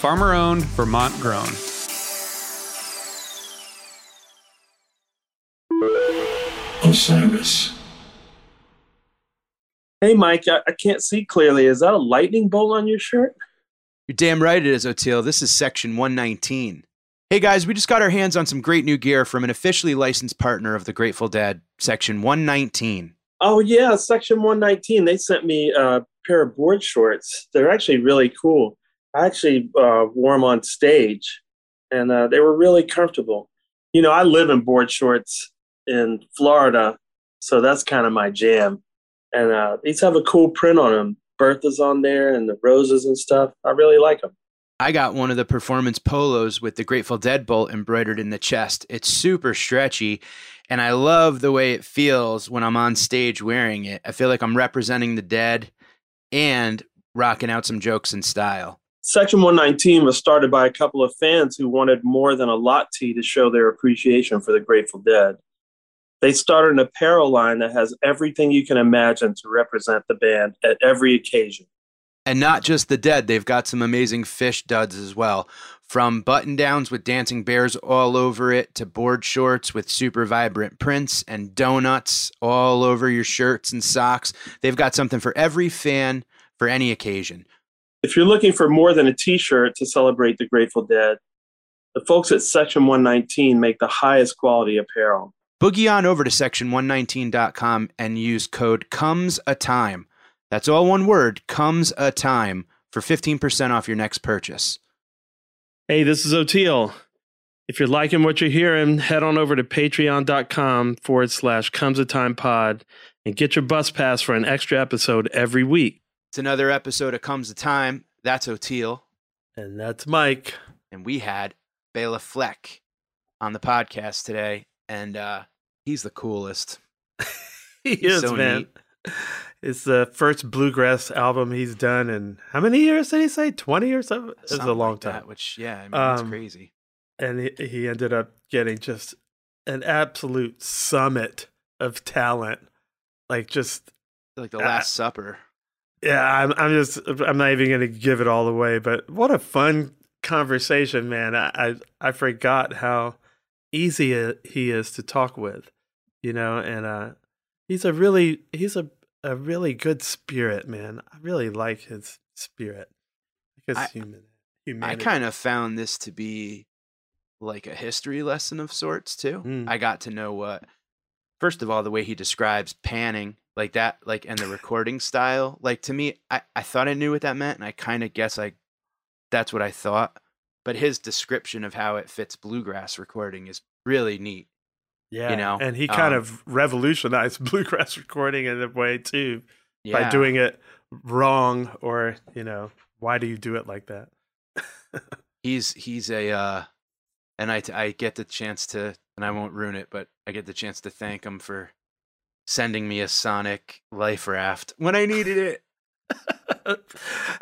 farmer owned, Vermont grown. Osiris. Hey, Mike, I, I can't see clearly. Is that a lightning bolt on your shirt? You're damn right it is, Oteil. This is section 119. Hey guys, we just got our hands on some great new gear from an officially licensed partner of the Grateful Dead, section 119. Oh, yeah, Section 119. They sent me a pair of board shorts. They're actually really cool. I actually uh, wore them on stage, and uh, they were really comfortable. You know, I live in board shorts in Florida, so that's kind of my jam. And uh, these have a cool print on them. Bertha's on there and the roses and stuff. I really like them. I got one of the performance polos with the Grateful Dead bolt embroidered in the chest. It's super stretchy, and I love the way it feels when I'm on stage wearing it. I feel like I'm representing the dead and rocking out some jokes in style. Section 119 was started by a couple of fans who wanted more than a lot tee to show their appreciation for the Grateful Dead. They started an apparel line that has everything you can imagine to represent the band at every occasion. And not just the dead, they've got some amazing Phish duds as well. From button downs with dancing bears all over it to board shorts with super vibrant prints and donuts all over your shirts and socks. They've got something for every fan for any occasion. If you're looking for more than a t shirt to celebrate the Grateful Dead, the folks at Section 119 make the highest quality apparel. Boogie on over to section119.com and use code comes a time. That's all one word, comes a time for 15% off your next purchase. Hey, this is Oteil. If you're liking what you're hearing, head on over to patreon.com forward slash comes a time pod and get your bus pass for an extra episode every week. It's another episode of Comes a Time. That's Oteil. And that's Mike. And we had Bela Fleck on the podcast today. And uh, he's the coolest. he He's is, so man. neat. It's the first bluegrass album he's done in how many years did he say? 20 or something? It's a long like time. that, which, yeah, I mean, it's Um, crazy. and he, he ended up getting just an absolute summit of talent. Like just Like the uh, Last Supper. Yeah, I'm I'm just I'm not even gonna give it all away, but what a fun conversation, man. I I, I forgot how easy he is to talk with, you know, and uh he's a really he's a a really good spirit, man. I really like his spirit. Like I- his human I kind of found this to be like a history lesson of sorts too. Mm. I got to know what first of all the way he describes panning like that like and the recording style like to me I, I thought I knew what that meant and I kind of guess I that's what I thought but his description of how it fits bluegrass recording is really neat. yeah, you know, and he kind um, of revolutionized bluegrass recording in a way too. Yeah. by doing it wrong or you know why do you do it like that he's he's a uh and I I get the chance to and I won't ruin it but I get the chance to thank him for sending me a sonic life raft when I needed it.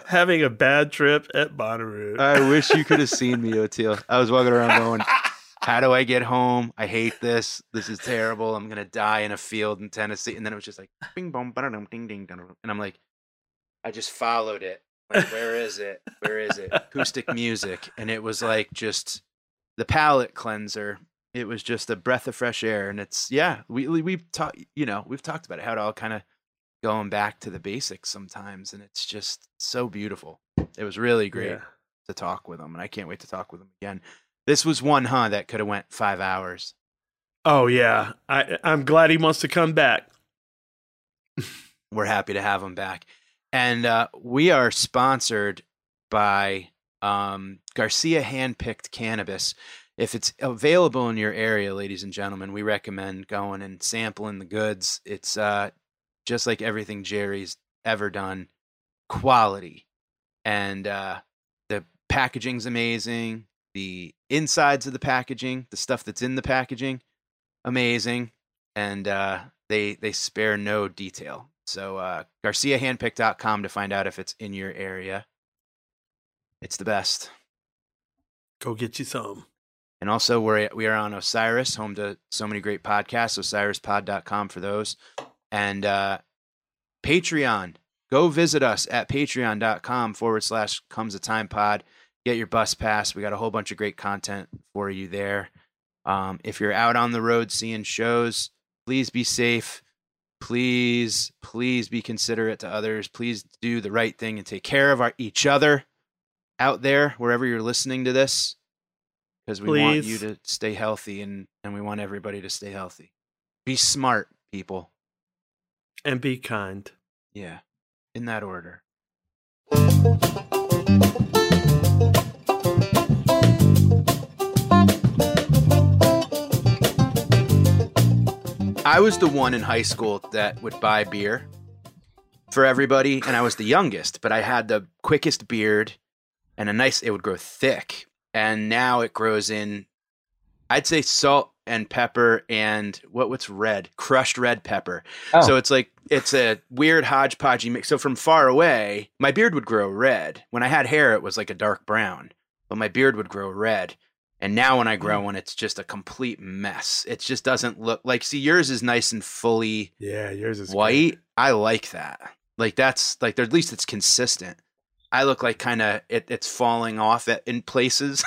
having a bad trip at Bonnaroo. I wish you could have seen me, Oteil. I was walking around going, "How do I get home? I hate this. This is terrible. I'm gonna die in a field in Tennessee." And then it was just like, "Bing bong, ba-da-dum, ding ding dong," and I'm like, I just followed it. Like, where is it? Where is it? Acoustic music, and it was like just the palate cleanser. It was just a breath of fresh air, and it's yeah. We we- we've talked, you know, we've talked about it, how it all kind of going back to the basics sometimes, and it's just so beautiful. It was really great Yeah. to talk with him, and I can't wait to talk with him again. This was one, huh? That could have went five hours. Oh yeah, I I'm glad he wants to come back. We're happy to have him back. And uh, we are sponsored by um, Garcia Handpicked Cannabis. If it's available in your area, ladies and gentlemen, we recommend going and sampling the goods. It's uh, just like everything Jerry's ever done, quality. And uh, the packaging's amazing. The insides of the packaging, the stuff that's in the packaging, amazing. And uh, they they spare no detail. So uh, GarciaHandpick.com to find out if it's in your area. It's the best. Go get you some. And also, we're we are on Osiris, home to so many great podcasts. OsirisPod.com for those, and uh, Patreon. Go visit us at patreon.com forward slash comes a time pod. Get your bus pass. We got a whole bunch of great content for you there. Um, if you're out on the road seeing shows, please be safe. Please, please be considerate to others. Please do the right thing and take care of our, each other out there, wherever you're listening to this, because we want you to stay healthy and, and we want everybody to stay healthy. Be smart, people. And be kind. Yeah, in that order. I was the one in high school that would buy beer for everybody, and I was the youngest, but I had the quickest beard and a nice, it would grow thick. And now it grows in, I'd say salt and pepper and what what's red? Crushed red pepper. Oh. So it's like it's a weird hodgepodgey mix. So from far away, my beard would grow red. When I had hair, it was like a dark brown, but my beard would grow red. And now when I grow mm. one, it's just a complete mess. It just doesn't look like. See, yours is nice and fully Yeah, yours is good. white. I like that. Like that's like at least it's consistent. I look like kind of it, it's falling off at, in places,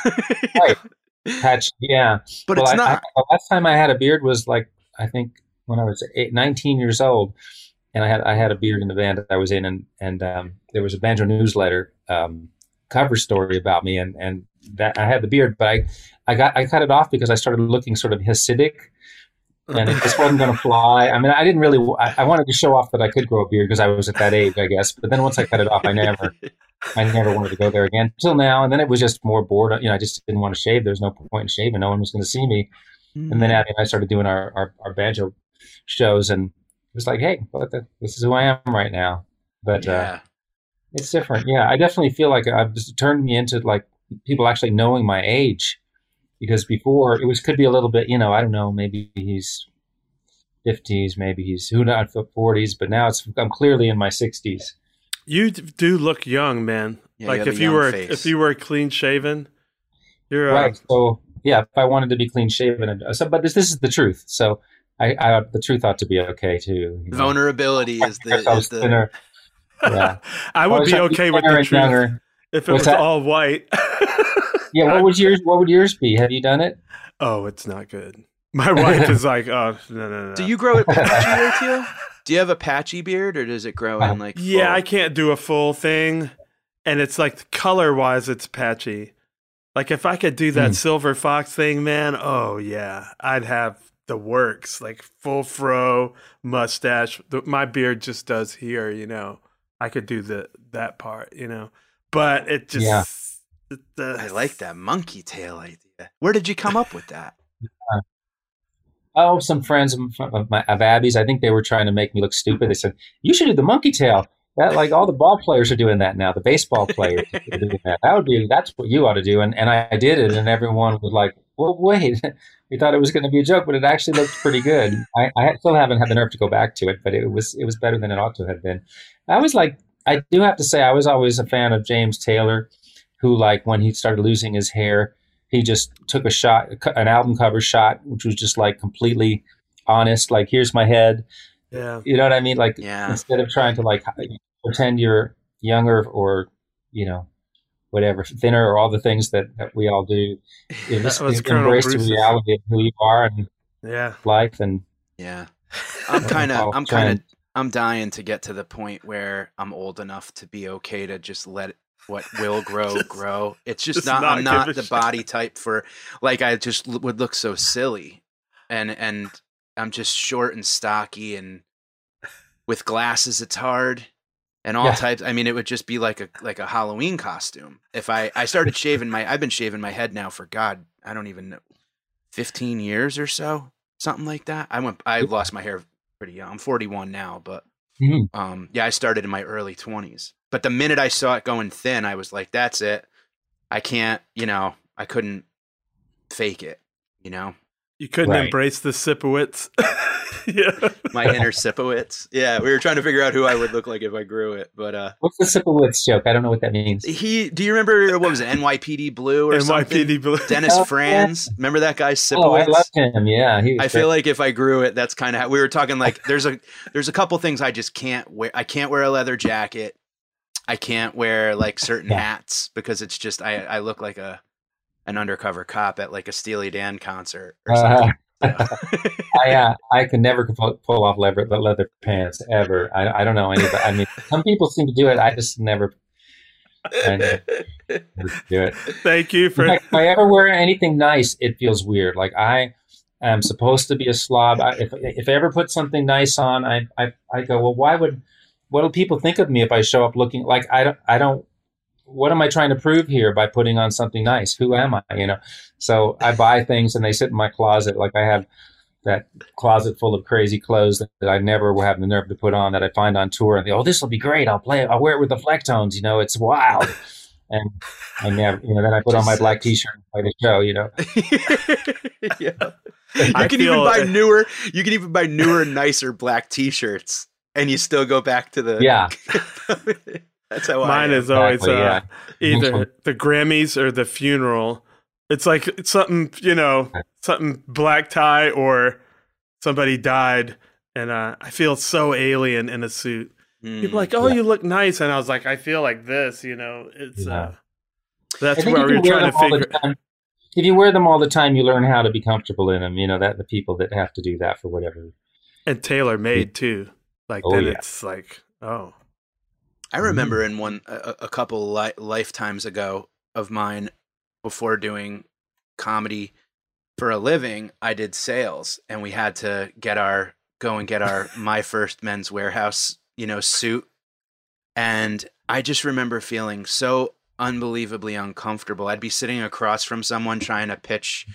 Right. Patch, yeah. but well, it's I, not. I, the last time I had a beard was like I think when I was eight, 19 years old, and I had I had a beard in the band that I was in, and and um, there was a banjo newsletter um, cover story about me, and and that I had the beard, but I I got I cut it off because I started looking sort of Hasidic, and it just wasn't going to fly. I mean, I didn't really. I, I wanted to show off that I could grow a beard because I was at that age, I guess. But then once I cut it off, I never. I never wanted to go there again till now. And then it was just more bored. You know, I just didn't want to shave. There was no point in shaving. No one was going to see me. And then Abby and I started doing our, our, our banjo shows, and it was like, hey, what the, this is who I am right now. But uh, yeah, it's different. Yeah, I definitely feel like I've just turned me into like people actually knowing my age, because before it was could be a little bit, you know, I don't know, maybe he's fifties, maybe he's who not forties, but now it's I'm clearly in my sixties. You do look young, man. Yeah, like have if you were face. if you were clean shaven, you're uh, right so yeah if i wanted to be clean shaven so but this this is the truth so i, I the truth ought to be okay too you know. vulnerability is the If I is was the thinner, yeah I would Always be have to be okay with the truth younger. if it What's was that? all white. yeah what would yours what would yours be have you done it oh, it's not good. My wife is like, oh no no no. Do you grow it patchy, Teal? Do you have a patchy beard, or does it grow in like? Yeah, full? I can't do a full thing, and it's like color wise, it's patchy. Like if I could do that Hmm. silver fox thing, man, oh yeah, I'd have the works, like full fro, mustache. The, my beard just does here, you know. I could do the that part, you know, but it just. Yeah. It- the- I like that monkey tail idea. Where did you come up with that? oh some friends of, of my of abby's. I think they were trying to make me look stupid. They said you should do the monkey tail. That like all the ball players are doing that now. The baseball players are doing that. That would be that's what you ought to do. And and i did it and everyone was like well wait. We thought it was going to be a joke but it actually looked pretty good. I, I still haven't had the nerve to go back to it but it was it was better than it ought to have been. I was like i do have to say i was always a fan of james taylor who like when he started losing his hair he just took a shot an album cover shot which was just like completely honest like here's my head yeah. you know what i mean like Yeah. instead of trying to like pretend you're younger or you know whatever thinner or all the things that, that we all do you That just was embrace the reality of who you are and Yeah. life and Yeah, I'm kind of I'll I'm kind of I'm dying to get to the point where I'm old enough to be okay to just let what will grow Just- grow. It's just, just not, not I'm not the shit. body type for like I just l- would look so silly. and and I'm just short and stocky and with glasses it's hard and all Yeah. types I mean it would just be like a like a Halloween costume. If I I started shaving my I've been shaving my head now for god, I don't even know 15 years or so, something like that. I went I lost my hair pretty young. I'm 41 now, but Mhm. um yeah, I started in my early 20s. But the minute I saw it going thin, I was like that's it. I can't, you know, I couldn't fake it, you know. You couldn't Right. embrace the Sipowicz. yeah. my inner Sipowicz. Yeah, we were trying to figure out who I would look like if I grew it. But uh What's the Sipowicz joke? I don't know what that means. he do you remember what was it, NYPD Blue or something? NYPD Blue. Dennis Oh, yeah. Franz. Remember that guy Sipowicz? Oh, I loved him. Yeah, he was I feel like if I grew it, that's kind of how we were talking. Like, there's a there's a couple things I just can't wear. I can't wear a leather jacket. I can't wear like certain Yeah. hats because it's just I I look like a an undercover cop at like a Steely Dan concert or Uh, something. I uh, I could never pull, pull off leather leather pants ever. I, I don't know anybody. I mean, some people seem to do it. I just never, I never do it. Thank you for. fact, if I ever wear anything nice, it feels weird. Like I am supposed to be a slob. I, if if I ever put something nice on, I, I I go, well, why would what do people think of me if I show up looking like I don't I don't. What am I trying to prove here by putting on something nice? Who am I? You know. So I buy things and they sit in my closet. Like I have that closet full of crazy clothes that, that I never will have the nerve to put on that I find on tour and think, oh, this will be great. I'll play it. I'll wear it with the Flecktones. You know, it's wild. And I never, you know, then I put on my Just black. T-shirt and play the show. You know, yeah. I You can feel- even buy newer. You can even buy newer, nicer black T-shirts, and you still go back to the. Yeah. That's how Mine am. is always Exactly, uh, yeah. either the Grammys or the funeral. It's like it's something, you know, something black tie or somebody died, and uh, I feel so alien in a suit. People are like, oh, Yeah. you look nice, and I was like, I feel like this, you know. It's Yeah. uh, that's where we you were wear trying to them all the figure. time- If you wear them all the time, you learn how to be comfortable in them. You know that the people that have to do that for whatever. And tailor made too. Like Oh, then yeah. it's like, oh, I remember in one a, a couple li- lifetimes ago of mine, before doing comedy for a living, I did sales, and we had to get our go and get our my first men's warehouse, you know, suit, and I just remember feeling so unbelievably uncomfortable. I'd be sitting across from someone trying to pitch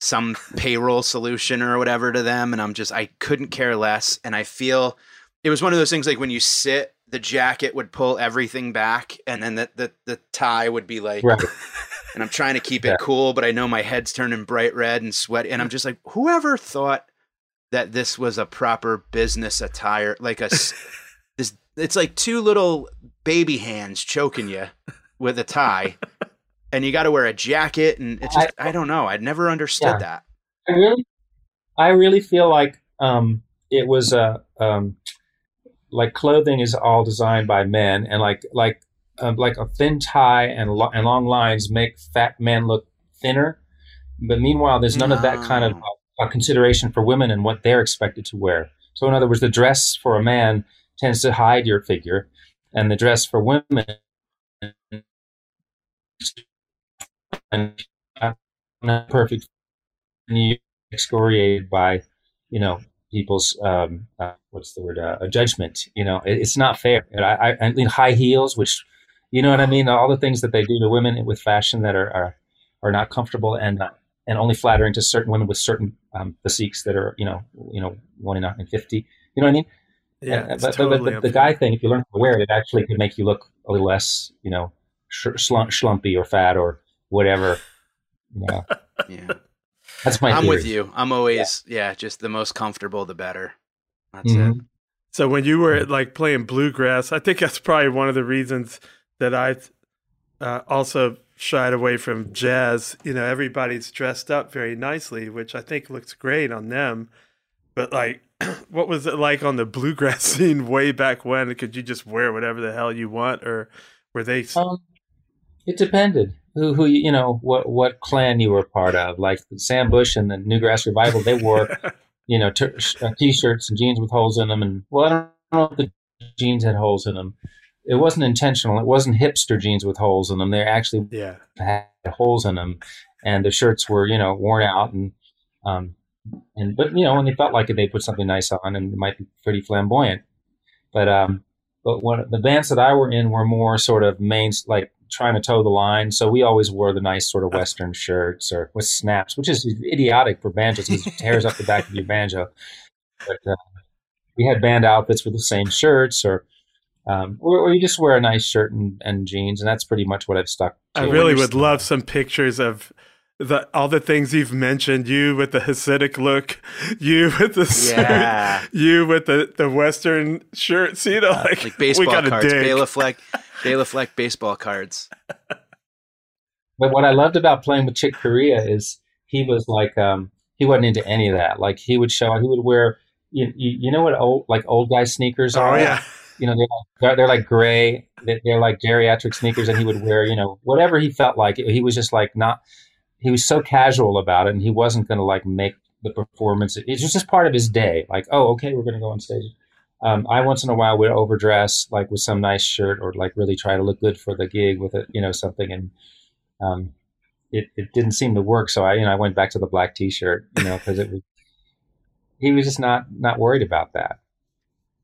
some payroll solution or whatever to them and I'm just I couldn't care less and I feel it was one of those things like when you sit the jacket would pull everything back and then the the, the tie would be like Right. and I'm trying to keep it Yeah. cool but I know my head's turning bright red and sweaty and I'm just like whoever thought that this was a proper business attire like a this it's like two little baby hands choking you with a tie and you got to wear a jacket and it's just I, don't know I'd never understood Yeah. that I really, I really feel like um, it was a um, like clothing is all designed by men, and like like um, like a thin tie and lo- and long lines make fat men look thinner. But meanwhile, there's none of that kind of uh, consideration for women and what they're expected to wear. So, in other words, the dress for a man tends to hide your figure, and the dress for women and not perfect and you excoriated by you know people's um, uh, what's the word uh, a judgment you know? It, it's not fair. And I, I, I mean high heels which you know what I mean? All the things that they do to women with fashion that are are, are not comfortable and uh, and only flattering to certain women with certain um, physiques that are you know you know one in in fifty. You know what I mean? Yeah, and- it's but, but- but the, the guy thing, if you learn how to wear it, it actually could make you look a little less, you know, sh- slump, schlumpy or fat or whatever. You know, yeah that's my. I'm theory. with you I'm always yeah. just the most comfortable the better that's it Mhm. So when you were like playing bluegrass, I think that's probably one of the reasons that I uh, also shied away from jazz. You know, everybody's dressed up very nicely, which I think looks great on them. But like, what was it like on the bluegrass scene way back when? Could you just wear whatever the hell you want, or were they? Um, it depended who who you know what what clan you were part of. Like Sam Bush and the New Grass Revival, they wore you know t- uh, t-shirts and jeans with holes in them, and well, I don't know if the jeans had holes in them. It wasn't intentional. It wasn't hipster jeans with holes in them. They actually yeah, had holes in them, and the shirts were you know worn out and um and but you know when they felt like it, they put something nice on, and it might be pretty flamboyant. But um, but when the bands that I were in were more sort of main, like trying to toe the line. So we always wore the nice sort of Western shirts or with snaps, which is idiotic for banjos because it tears up the back of your banjo. But uh, we had band outfits with the same shirts or, um, or, or, you just wear a nice shirt and, and jeans. And that's pretty much what I've stuck to. I really would love some pictures of the all the things you've mentioned you with the hasidic look you with the yeah. you with the the western shirts you know like, like baseball cards dig. Bela Fleck Bela Fleck baseball cards but what I loved about playing with Chick Corea is he was like um, he wasn't into any of that like he would show he would wear you, you, you know what old like old guy sneakers oh, are yeah you know, they're like, they're, they're like gray. They're like geriatric sneakers, and he would wear, you know, whatever he felt like. He was just like not he was so casual about it and he wasn't going to like make the performance. It was just part of his day. Like oh okay we're going to go on stage. Um, i once in a while would overdress like with some nice shirt or like really try to look good for the gig with it you know something and um, it, it didn't seem to work. So i you know i went back to the black t-shirt you know because it was he was just not not worried about that.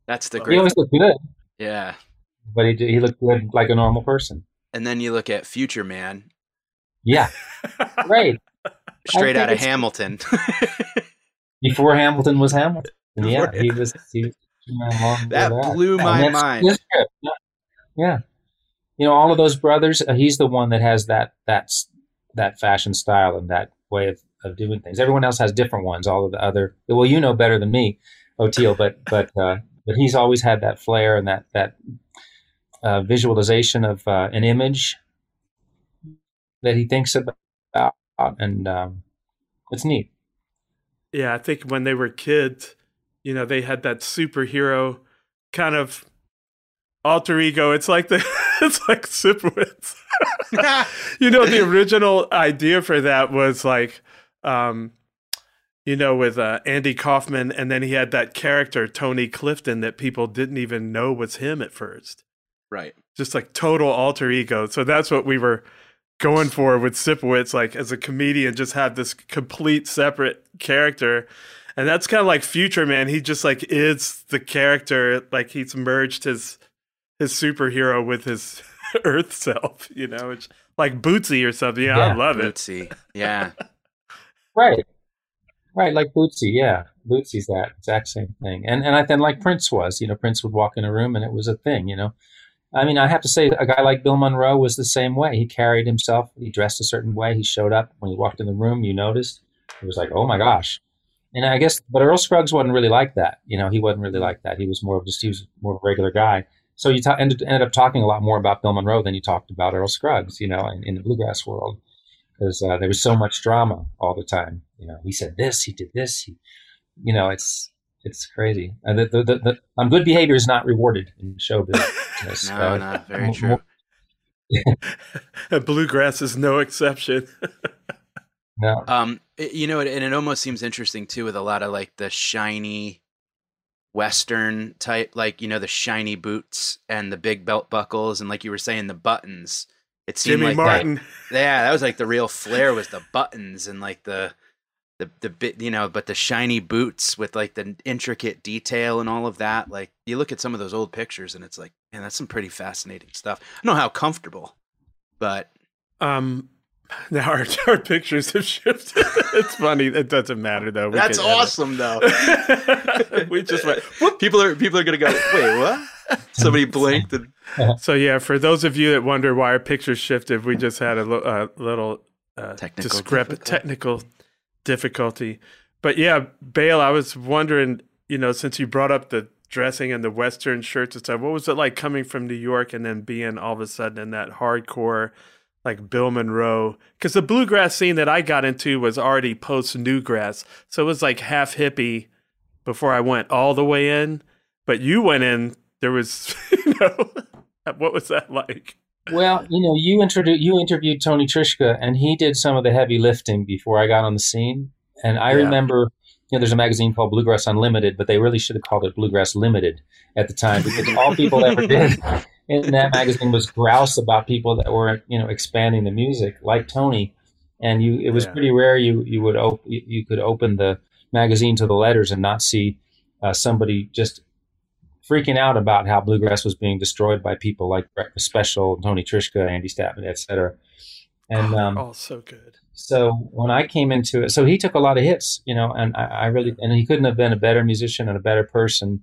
That's the great he always looked good. Yeah. But he, he looked good like a normal person. And then you look at future man yeah. Right. Straight out of Hamilton. before Hamilton was Hamilton. Yeah, he was. He was that, that blew my mind. Yeah. yeah. You know, all of those brothers, uh, he's the one that has that that's that fashion style and that way of, of doing things. Everyone else has different ones. All of the other, well, you know better than me, Oteil, but but uh, but he's always had that flair and that that uh, visualization of uh, an image that he thinks about, and um, it's neat. Yeah, I think when they were kids, you know, they had that superhero kind of alter ego. It's like the it's like Sipowicz. you know, the original idea for that was like, um, you know, with uh, Andy Kaufman, and then he had that character Tony Clifton that people didn't even know was him at first. Right. Just like total alter ego. So that's what we were going for with Sipowicz, like as a comedian, just have this complete separate character. And that's kind of like Future Man. He just like is the character, like he's merged his his superhero with his Earth self. You know, it's like Bootsy or something. Yeah, yeah I love Bootsy. it. Yeah, right, right, like Bootsy. Yeah, Bootsy's that exact same thing. And and I then like Prince was. You know, Prince would walk in a room and it was a thing. You know, I mean, I have to say, a guy like Bill Monroe was the same way. He carried himself, he dressed a certain way. He showed up when he walked in the room, you noticed. It was like, oh my gosh. And I guess, but Earl Scruggs wasn't really like that. You know, he wasn't really like that. He was more of just, he was more of a regular guy. So you t- ended, ended up talking a lot more about Bill Monroe than you talked about Earl Scruggs, you know, in, in the bluegrass world. Because uh, there was so much drama all the time. You know, he said this, he did this. He, you know, it's, it's crazy. Uh, the, the, the, the, um, good behavior is not rewarded in show showbiz. no, uh, no, very true. Bluegrass is no exception. no. Um, it, you know, and it almost seems interesting too with a lot of like the shiny Western type, like you know, the shiny boots and the big belt buckles, and like you were saying, the buttons. It seemed Jimmy like Martin. That, yeah, that was like the real flair was the buttons and like the the the bit you know but the shiny boots with like the intricate detail and all of that like you look at some of those old pictures and it's like man that's some pretty fascinating stuff. I don't know how comfortable but um now our, our pictures have shifted. It's funny. It doesn't matter though. We that's awesome though. We just went people are people are gonna go wait what? Somebody blinked and so yeah for those of you that wonder why our pictures shifted we just had a, a little uh, technical discrep- technical difficulty. But yeah, Bela, I was wondering, you know, since you brought up the dressing and the Western shirts and stuff, what was it like coming from New York and then being all of a sudden in that hardcore, like Bill Monroe? Because the bluegrass scene that I got into was already post newgrass. So it was like half hippie before I went all the way in. But you went in, there was, you know, what was that like? Well, you know, you introduced you interviewed Tony Trischka, and he did some of the heavy lifting before I got on the scene. And I yeah. remember, you know, there's a magazine called Bluegrass Unlimited, but they really should have called it Bluegrass Limited at the time because all people ever did in that magazine was grouse about people that were, you know, expanding the music, like Tony. And you, it was yeah. pretty rare you you would op- you could open the magazine to the letters and not see uh, somebody just freaking out about how bluegrass was being destroyed by people like Breakfast Special, Tony Trischka, Andy Statman, etc. And oh, um, oh, so good. so when I came into it, so he took a lot of hits, you know, and I, I really, and he couldn't have been a better musician and a better person,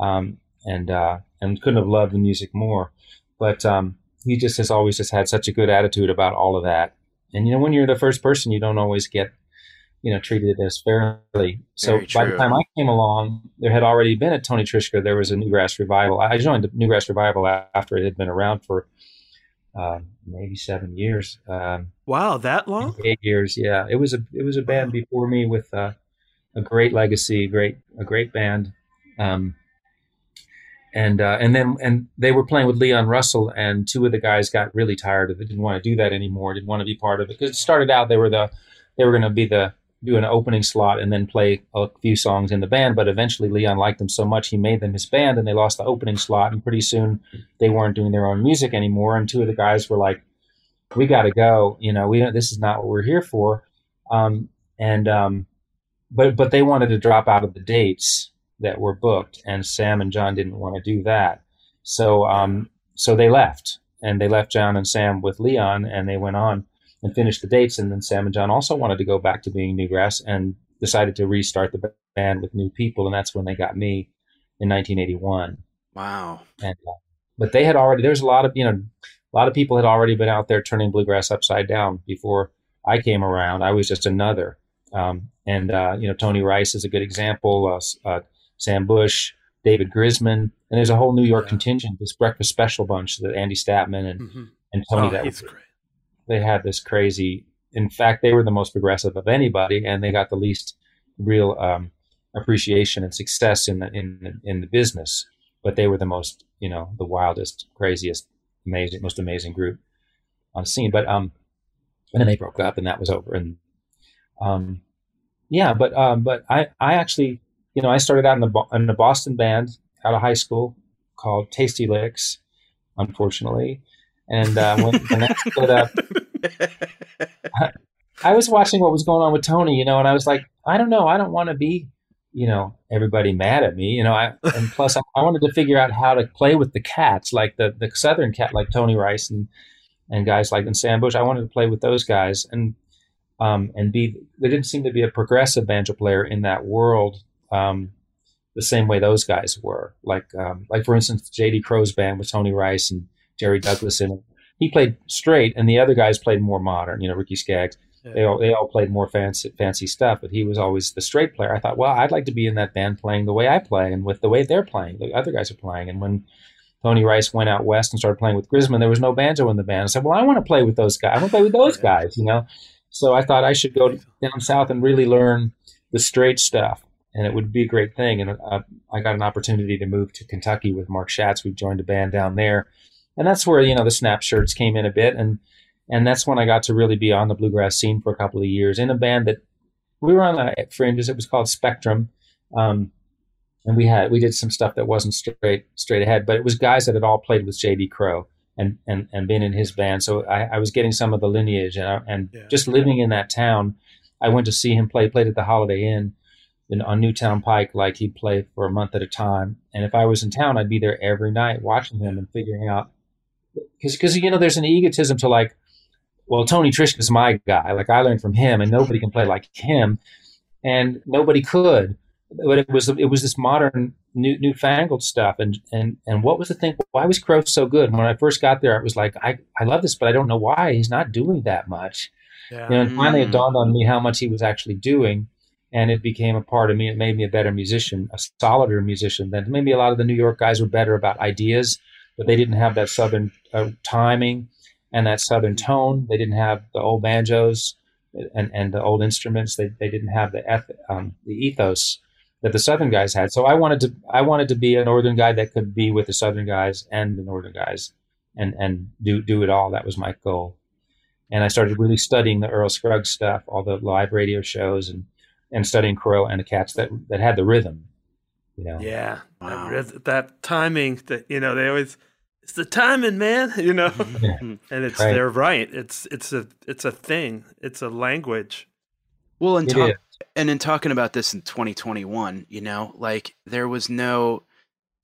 um, and uh, and couldn't have loved the music more. But um, he just has always just had such a good attitude about all of that. And you know, when you're the first person, you don't always get, you know, treated as fairly. So Very by the time I came along, there had already been a Tony Trischka. There was a Newgrass revival. I joined the Newgrass revival after it had been around for uh, maybe seven years. Um, Wow, that long? eight years. Yeah, it was a it was a band before me with uh, a great legacy, great a great band, um, and uh, and then and they were playing with Leon Russell, and two of the guys got really tired of it, didn't want to do that anymore, didn't want to be part of it because it started out they were the they were going to be the do an opening slot and then play a few songs in the band, but eventually Leon liked them so much he made them his band, and they lost the opening slot, and pretty soon they weren't doing their own music anymore, and two of the guys were like we got to go. You know, we this is not what we're here for. Um, and um, but but they wanted to drop out of the dates that were booked, and Sam and John didn't want to do that. So um, so they left, and they left John and Sam with Leon, and they went on and finished the dates. And then Sam and John also wanted to go back to being Newgrass, and decided to restart the band with new people, and that's when they got me in 1981 Wow. and uh, but they had already there's a lot of you know a lot of people had already been out there turning bluegrass upside down before I came around. I was just another, um, and uh, you know Tony Rice is a good example. Uh, uh, Sam Bush, David Grisman, and there's a whole New York Yeah. contingent, this breakfast special bunch that Andy Statman and hmm and Tony Oh, that he's great. They had this crazy. In fact, they were the most progressive of anybody, and they got the least real um, appreciation and success in the in in the business. But they were the most, you know, the wildest, craziest, amazing, most amazing group on the scene. But um, and then they broke up, and that was over. And um, yeah, but um, but I I actually, you know, I started out in the in a Boston band out of high school called Tasty Licks, unfortunately. And uh, when that split up, I was watching what was going on with Tony, you know, and I was like, I don't know, I don't want to be, you know, everybody mad at me, you know. I and plus I, I wanted to figure out how to play with the cats, like the the Southern cat, like Tony Rice and and guys like and Sam Bush. I wanted to play with those guys and um and be. There didn't seem to be a progressive banjo player in that world. Um, the same way those guys were, like um, like for instance, J.D. Crowe's band with Tony Rice and Jerry Douglas in it. He played straight, and the other guys played more modern. You know, Ricky Skaggs they all they all played more fancy fancy stuff, but he was always the straight player. I thought, well, I'd like to be in that band playing the way I play and with the way they're playing, the other guys are playing. And when Tony Rice went out west and started playing with Grisman, there was no banjo in the band. I said, well, I want to play with those guys. I want to play with those guys, you know. So I thought I should go down south and really learn the straight stuff, and it would be a great thing. And uh, I got an opportunity to move to Kentucky with Mark Schatz. We joined a band down there, and that's where you know the snap shirts came in a bit and and that's when I got to really be on the bluegrass scene for a couple of years in a band that we were on the fringes. It was called Spectrum, um, and we had we did some stuff that wasn't straight straight ahead, but it was guys that had all played with J.D. Crowe and and and been in his band. So I, I was getting some of the lineage, and I, and Yeah. just living in that town, I went to see him play. Played at the Holiday Inn. In, on Newtown Pike, like he'd play for a month at a time, and if I was in town, I'd be there every night watching him and figuring out because because you know there's an egotism to like well tony Trischka's my guy like i learned from him and nobody can play like him and nobody could but it was it was this modern new newfangled stuff and and and what was the thing why was Crowe so good when i first got there it was like i i love this but i don't know why he's not doing that much Yeah. you know, and finally it Mm. dawned on me how much he was actually doing, and it became a part of me. It made me a better musician, a solider musician. Than maybe a lot of the New York guys were better about ideas, but they didn't have that southern uh, timing and that southern tone. They didn't have the old banjos and, and the old instruments. They, they didn't have the eth- um, the ethos that the southern guys had. So I wanted to I wanted to be a northern guy that could be with the southern guys and the northern guys, and and do do it all. That was my goal and I started really studying the Earl Scruggs stuff, all the live radio shows, and and studying Crowe and the cats that that had the rhythm. You know, Yeah, Wow. that, that timing that you know they always it's the timing, man. You know, and it's Right. they're right. It's it's a it's a thing. It's a language. Well, and talk, and in talking about this in 2021, you know, like there was no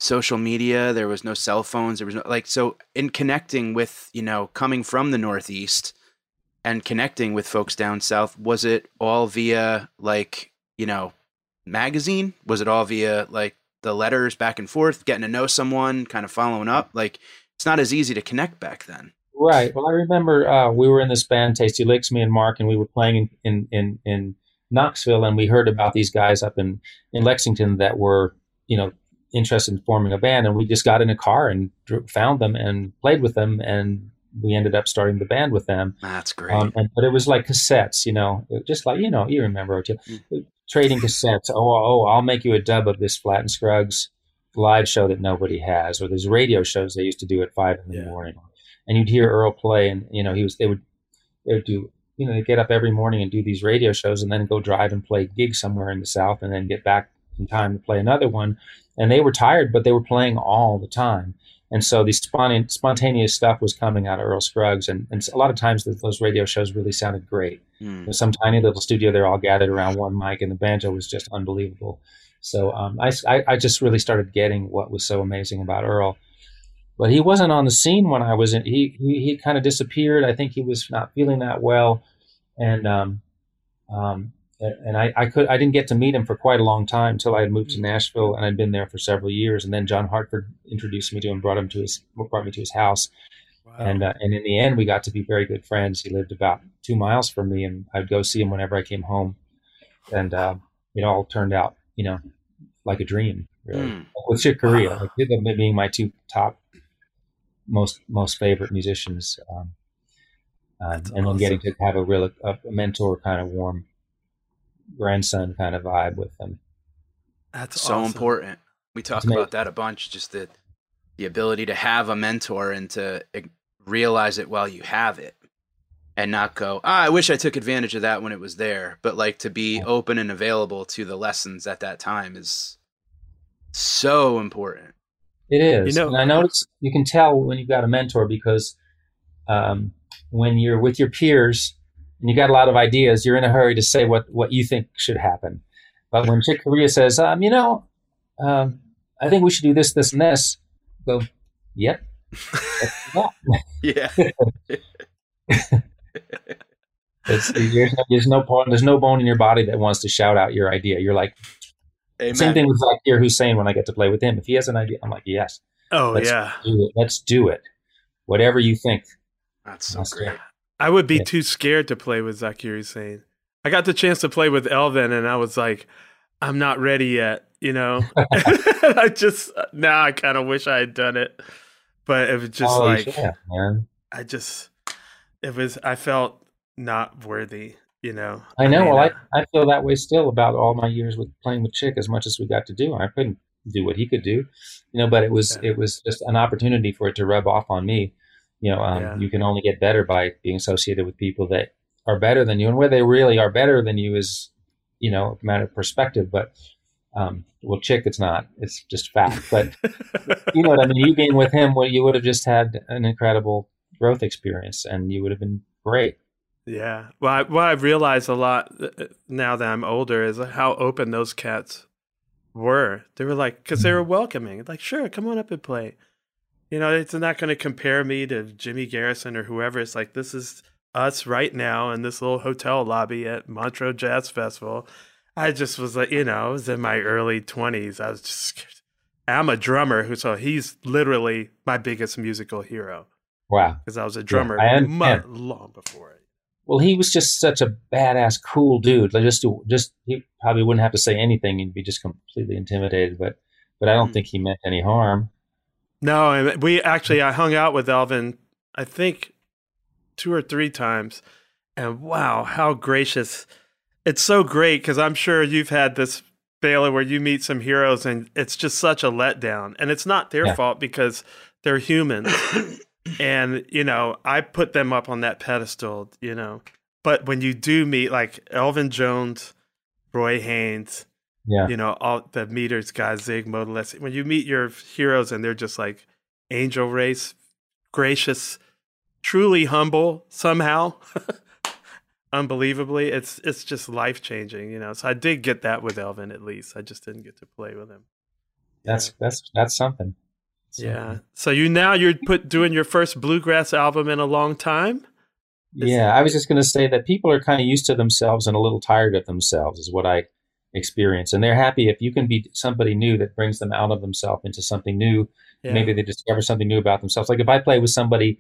social media, there was no cell phones, there was no like so in connecting with, you know, coming from the Northeast and connecting with folks down south, was it all via like, you know, magazine? Was it all via like the letters back and forth, getting to know someone, kind of following up? Like it's not as easy to connect back then. Right. Well, I remember uh, we were in this band, Tasty Licks, me and Mark, and we were playing in, in, in, in Knoxville, and we heard about these guys up in, in Lexington that were, you know, interested in forming a band, and we just got in a car and found them and played with them, and we ended up starting the band with them. That's great. Um, and, but it was like cassettes, you know, just like you know, you remember it, mm. Trading cassettes. Oh, oh, oh, I'll make you a dub of this Flatt and Scruggs live show that nobody has, or these radio shows they used to do at five in the yeah. morning. And you'd hear Earl play, and you know he was they would they would do you know they get up every morning and do these radio shows, and then go drive and play gigs somewhere in the south, and then get back in time to play another one. And they were tired, but they were playing all the time. And so the spontaneous stuff was coming out of Earl Scruggs, and, and a lot of times those radio shows really sounded great. Mm. some tiny little studio, they're all gathered around one mic, and the banjo was just unbelievable. So um, I, I, just really started getting what was so amazing about Earl. But he wasn't on the scene when I was in. He he, he kind of disappeared. I think he was not feeling that well, and um, um, and I, I could I didn't get to meet him for quite a long time until I had moved to Nashville and I'd been there for several years. And then John Hartford introduced me to him, brought him to his brought me to his house, wow. and uh, and in the end we got to be very good friends. He lived about two miles from me, and I'd go see him whenever I came home, and uh, it all turned out you know like a dream really mm. with Chick Corea, wow. like, being my two top most most favorite musicians. Um, uh, and awesome. then getting to have a real a, a mentor kind of warm grandson kind of vibe with them. That's so awesome. important. We talk about that a bunch. Just the the ability to have a mentor and to realize it while you have it, and not go, ah, I wish I took advantage of that when it was there. But like to be open and available to the lessons at that time is so important. It is. You know, and I notice you can tell when you've got a mentor because um, when you're with your peers and you got a lot of ideas, you're in a hurry to say what, what you think should happen. But when Chick Corea says, um, you know, um, I think we should do this, this, and this, go, yep. yeah. it's, there's, no, there's no there's no bone in your body that wants to shout out your idea. You're like, Amen. same thing with Zakir Hussain when I get to play with him. If he has an idea, I'm like, yes. Oh let's yeah. Do let's do it. Whatever you think. That's so great. I would be yeah. too scared to play with Zakir Hussain. I got the chance to play with Elvin, and I was like, I'm not ready yet. You know, I just uh, now I kind of wish I had done it, but it was just oh, like, yeah. I just it was I felt not worthy. You know, I know. I mean, well, I, I feel that way still about all my years with playing with Chick. As much as we got to do, I couldn't do what he could do, you know. But it was yeah. it was just an opportunity for it to rub off on me you know, um, yeah. you can only get better by being associated with people that are better than you, and where they really are better than you is, you know, a matter of perspective. But um, well, chick, it's not. It's just fact. But you know what I mean. You being with him, well, you would have just had an incredible growth experience, and you would have been great. Yeah. Well, I, what I've realized a lot uh, now that I'm older is how open those cats were. They were like, because they were mm-hmm. welcoming. Like, sure, come on up and play. You know, it's not going to compare me to Jimmy Garrison or whoever. It's like this is us right now in this little hotel lobby at Montreux Jazz Festival. I just was like, you know, I was in my early 20s. I was just, I'm a drummer who, so he's literally my biggest musical hero. Wow. Because I was a drummer yeah, much, long before it. Well, he was just such a badass, cool dude. Like just, to, just he probably wouldn't have to say anything and be just completely intimidated. But, but I don't mm. think he meant any harm. No, and we actually I hung out with Elvin, I think two or three times, and wow, how gracious! It's so great because I'm sure you've had this Bela where you meet some heroes and it's just such a letdown, and it's not their yeah. fault because they're humans, and you know I put them up on that pedestal, you know. But when you do meet like Elvin Jones, Roy Haynes, yeah. You know, all the meters guys, Zig, Modeliste. When you meet your heroes and they're just like angel race, gracious, truly humble somehow. unbelievably. It's it's just life changing, you know. So I did get that with Elvin at least. I just didn't get to play with him. That's that's that's something. Yeah. So you now you're put doing your first bluegrass album in a long time. Yeah, I was just going to say that people are kind of used to themselves and a little tired of themselves, is what I experience. And they're happy if you can be somebody new that brings them out of themselves into something new. Yeah. Maybe they discover something new about themselves. Like if I play with somebody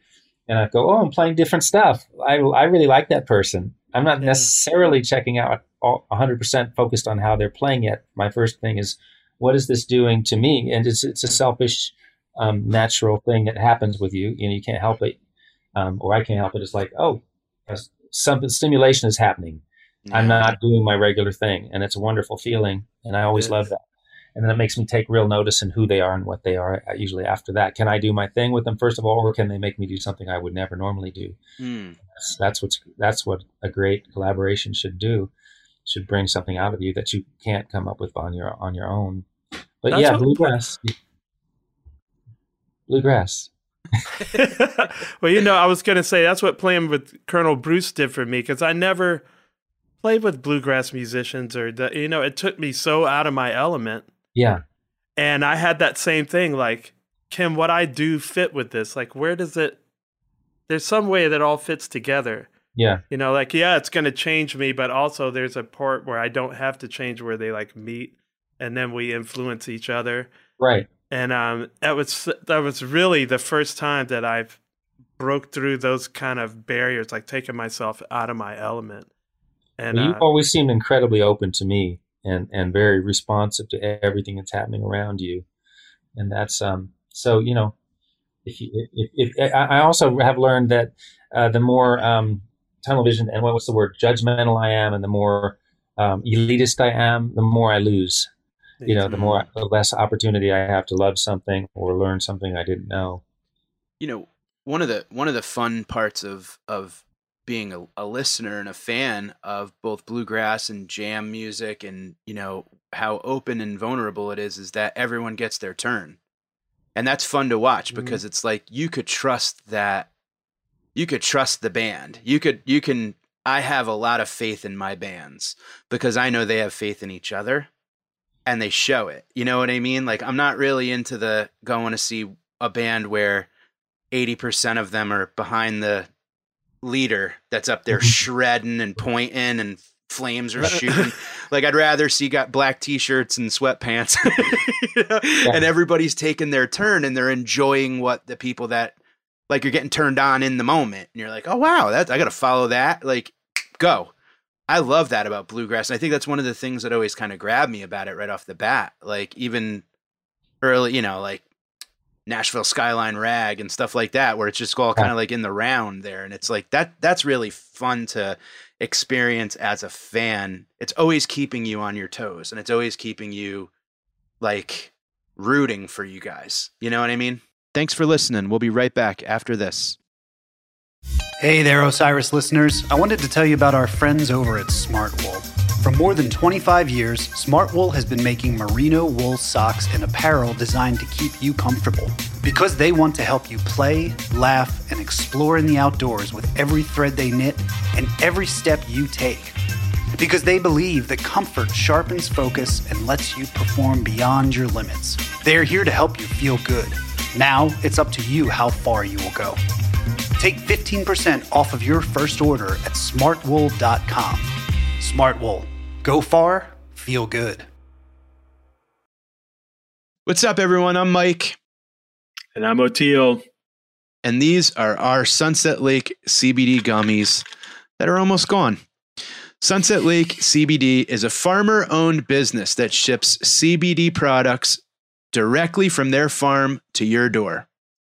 and I go, "Oh, I'm playing different stuff," I I really like that person. I'm not Yeah. necessarily checking out all 100% focused on how they're playing it. My first thing is, what is this doing to me? And it's it's a selfish, um, natural thing that happens with you. You know, you can't help it, um, or I can't help it. It's like, oh, some stimulation is happening. I'm not doing my regular thing, and it's a wonderful feeling, and I always love that. And then it makes me take real notice in who they are and what they are. uh, Usually after that, can I do my thing with them first of all, or can they make me do something I would never normally do? Hmm. That's, that's what's that's what a great collaboration should do. Should bring something out of you that you can't come up with on your on your own. But That's yeah, bluegrass. Bluegrass. well, you know, I was going to say that's what playing with Colonel Bruce did for me because I never played with bluegrass musicians or the, you know, it took me so out of my element. Yeah, And I had that same thing like, can what I do fit with this? Like, where does it? There's some way that all fits together. yeah, You know, like, yeah, it's going to change me, but also there's a part where I don't have to change where they like meet and then we influence each other. right. and um, that was that was really the first time that I've broke through those kind of barriers, like taking myself out of my element. And Well, uh, you've always seemed incredibly open to me and and very responsive to everything that's happening around you, and that's um. So you know, if you if, if I I also have learned that uh, the more um tunnel vision and what was the word judgmental I am, and the more um, elitist I am, the more I lose. You know, the more the less opportunity I have to love something or learn something I didn't know. you know one of the one of the fun parts of of being a, a listener and a fan of both bluegrass and jam music and you know how open and vulnerable it is is that everyone gets their turn. And that's fun to watch Mhm. because it's like you could trust that you could trust the band. You could you can i have a lot of faith in my bands because i know they have faith in each other and they show it. You know what i mean? Like i'm not really into the going to see a band where 80% of them are behind the leader that's up there mm-hmm. shredding and pointing and flames are shooting. like I'd rather see got black t-shirts and sweatpants. You know? And everybody's taking their turn and they're enjoying what the people that like you're getting turned on in the moment and you're like, "Oh wow, that I got to follow that." Like go. I love that about bluegrass. And I think that's one of the things that always kind of grabbed me about it right off the bat. Like even early, you know, like Nashville Skyline Rag and stuff like that, where it's just all kind of like in the round there. And it's like that that's really fun to experience as a fan. It's always keeping you on your toes and it's always keeping you like rooting for you guys. You know what I mean? Thanks for listening. We'll be right back after this. Hey there, Osiris listeners. I wanted to tell you about our friends over at Smartwool. For more than 25 years, Smartwool has been making merino wool socks and apparel designed to keep you comfortable. Because they want to help you play, laugh, and explore in the outdoors with every thread they knit and every step you take. Because they believe that comfort sharpens focus and lets you perform beyond your limits. They are here to help you feel good. Now it's up to you how far you will go. Take 15% off of your first order at smartwool.com. Smartwool. Go far, feel good. What's up, everyone? I'm Mike, And I'm Oteil. and these are our Sunset Lake CBD gummies that are almost gone. Sunset Lake CBD is a farmer owned business that ships CBD products directly from their farm to your door.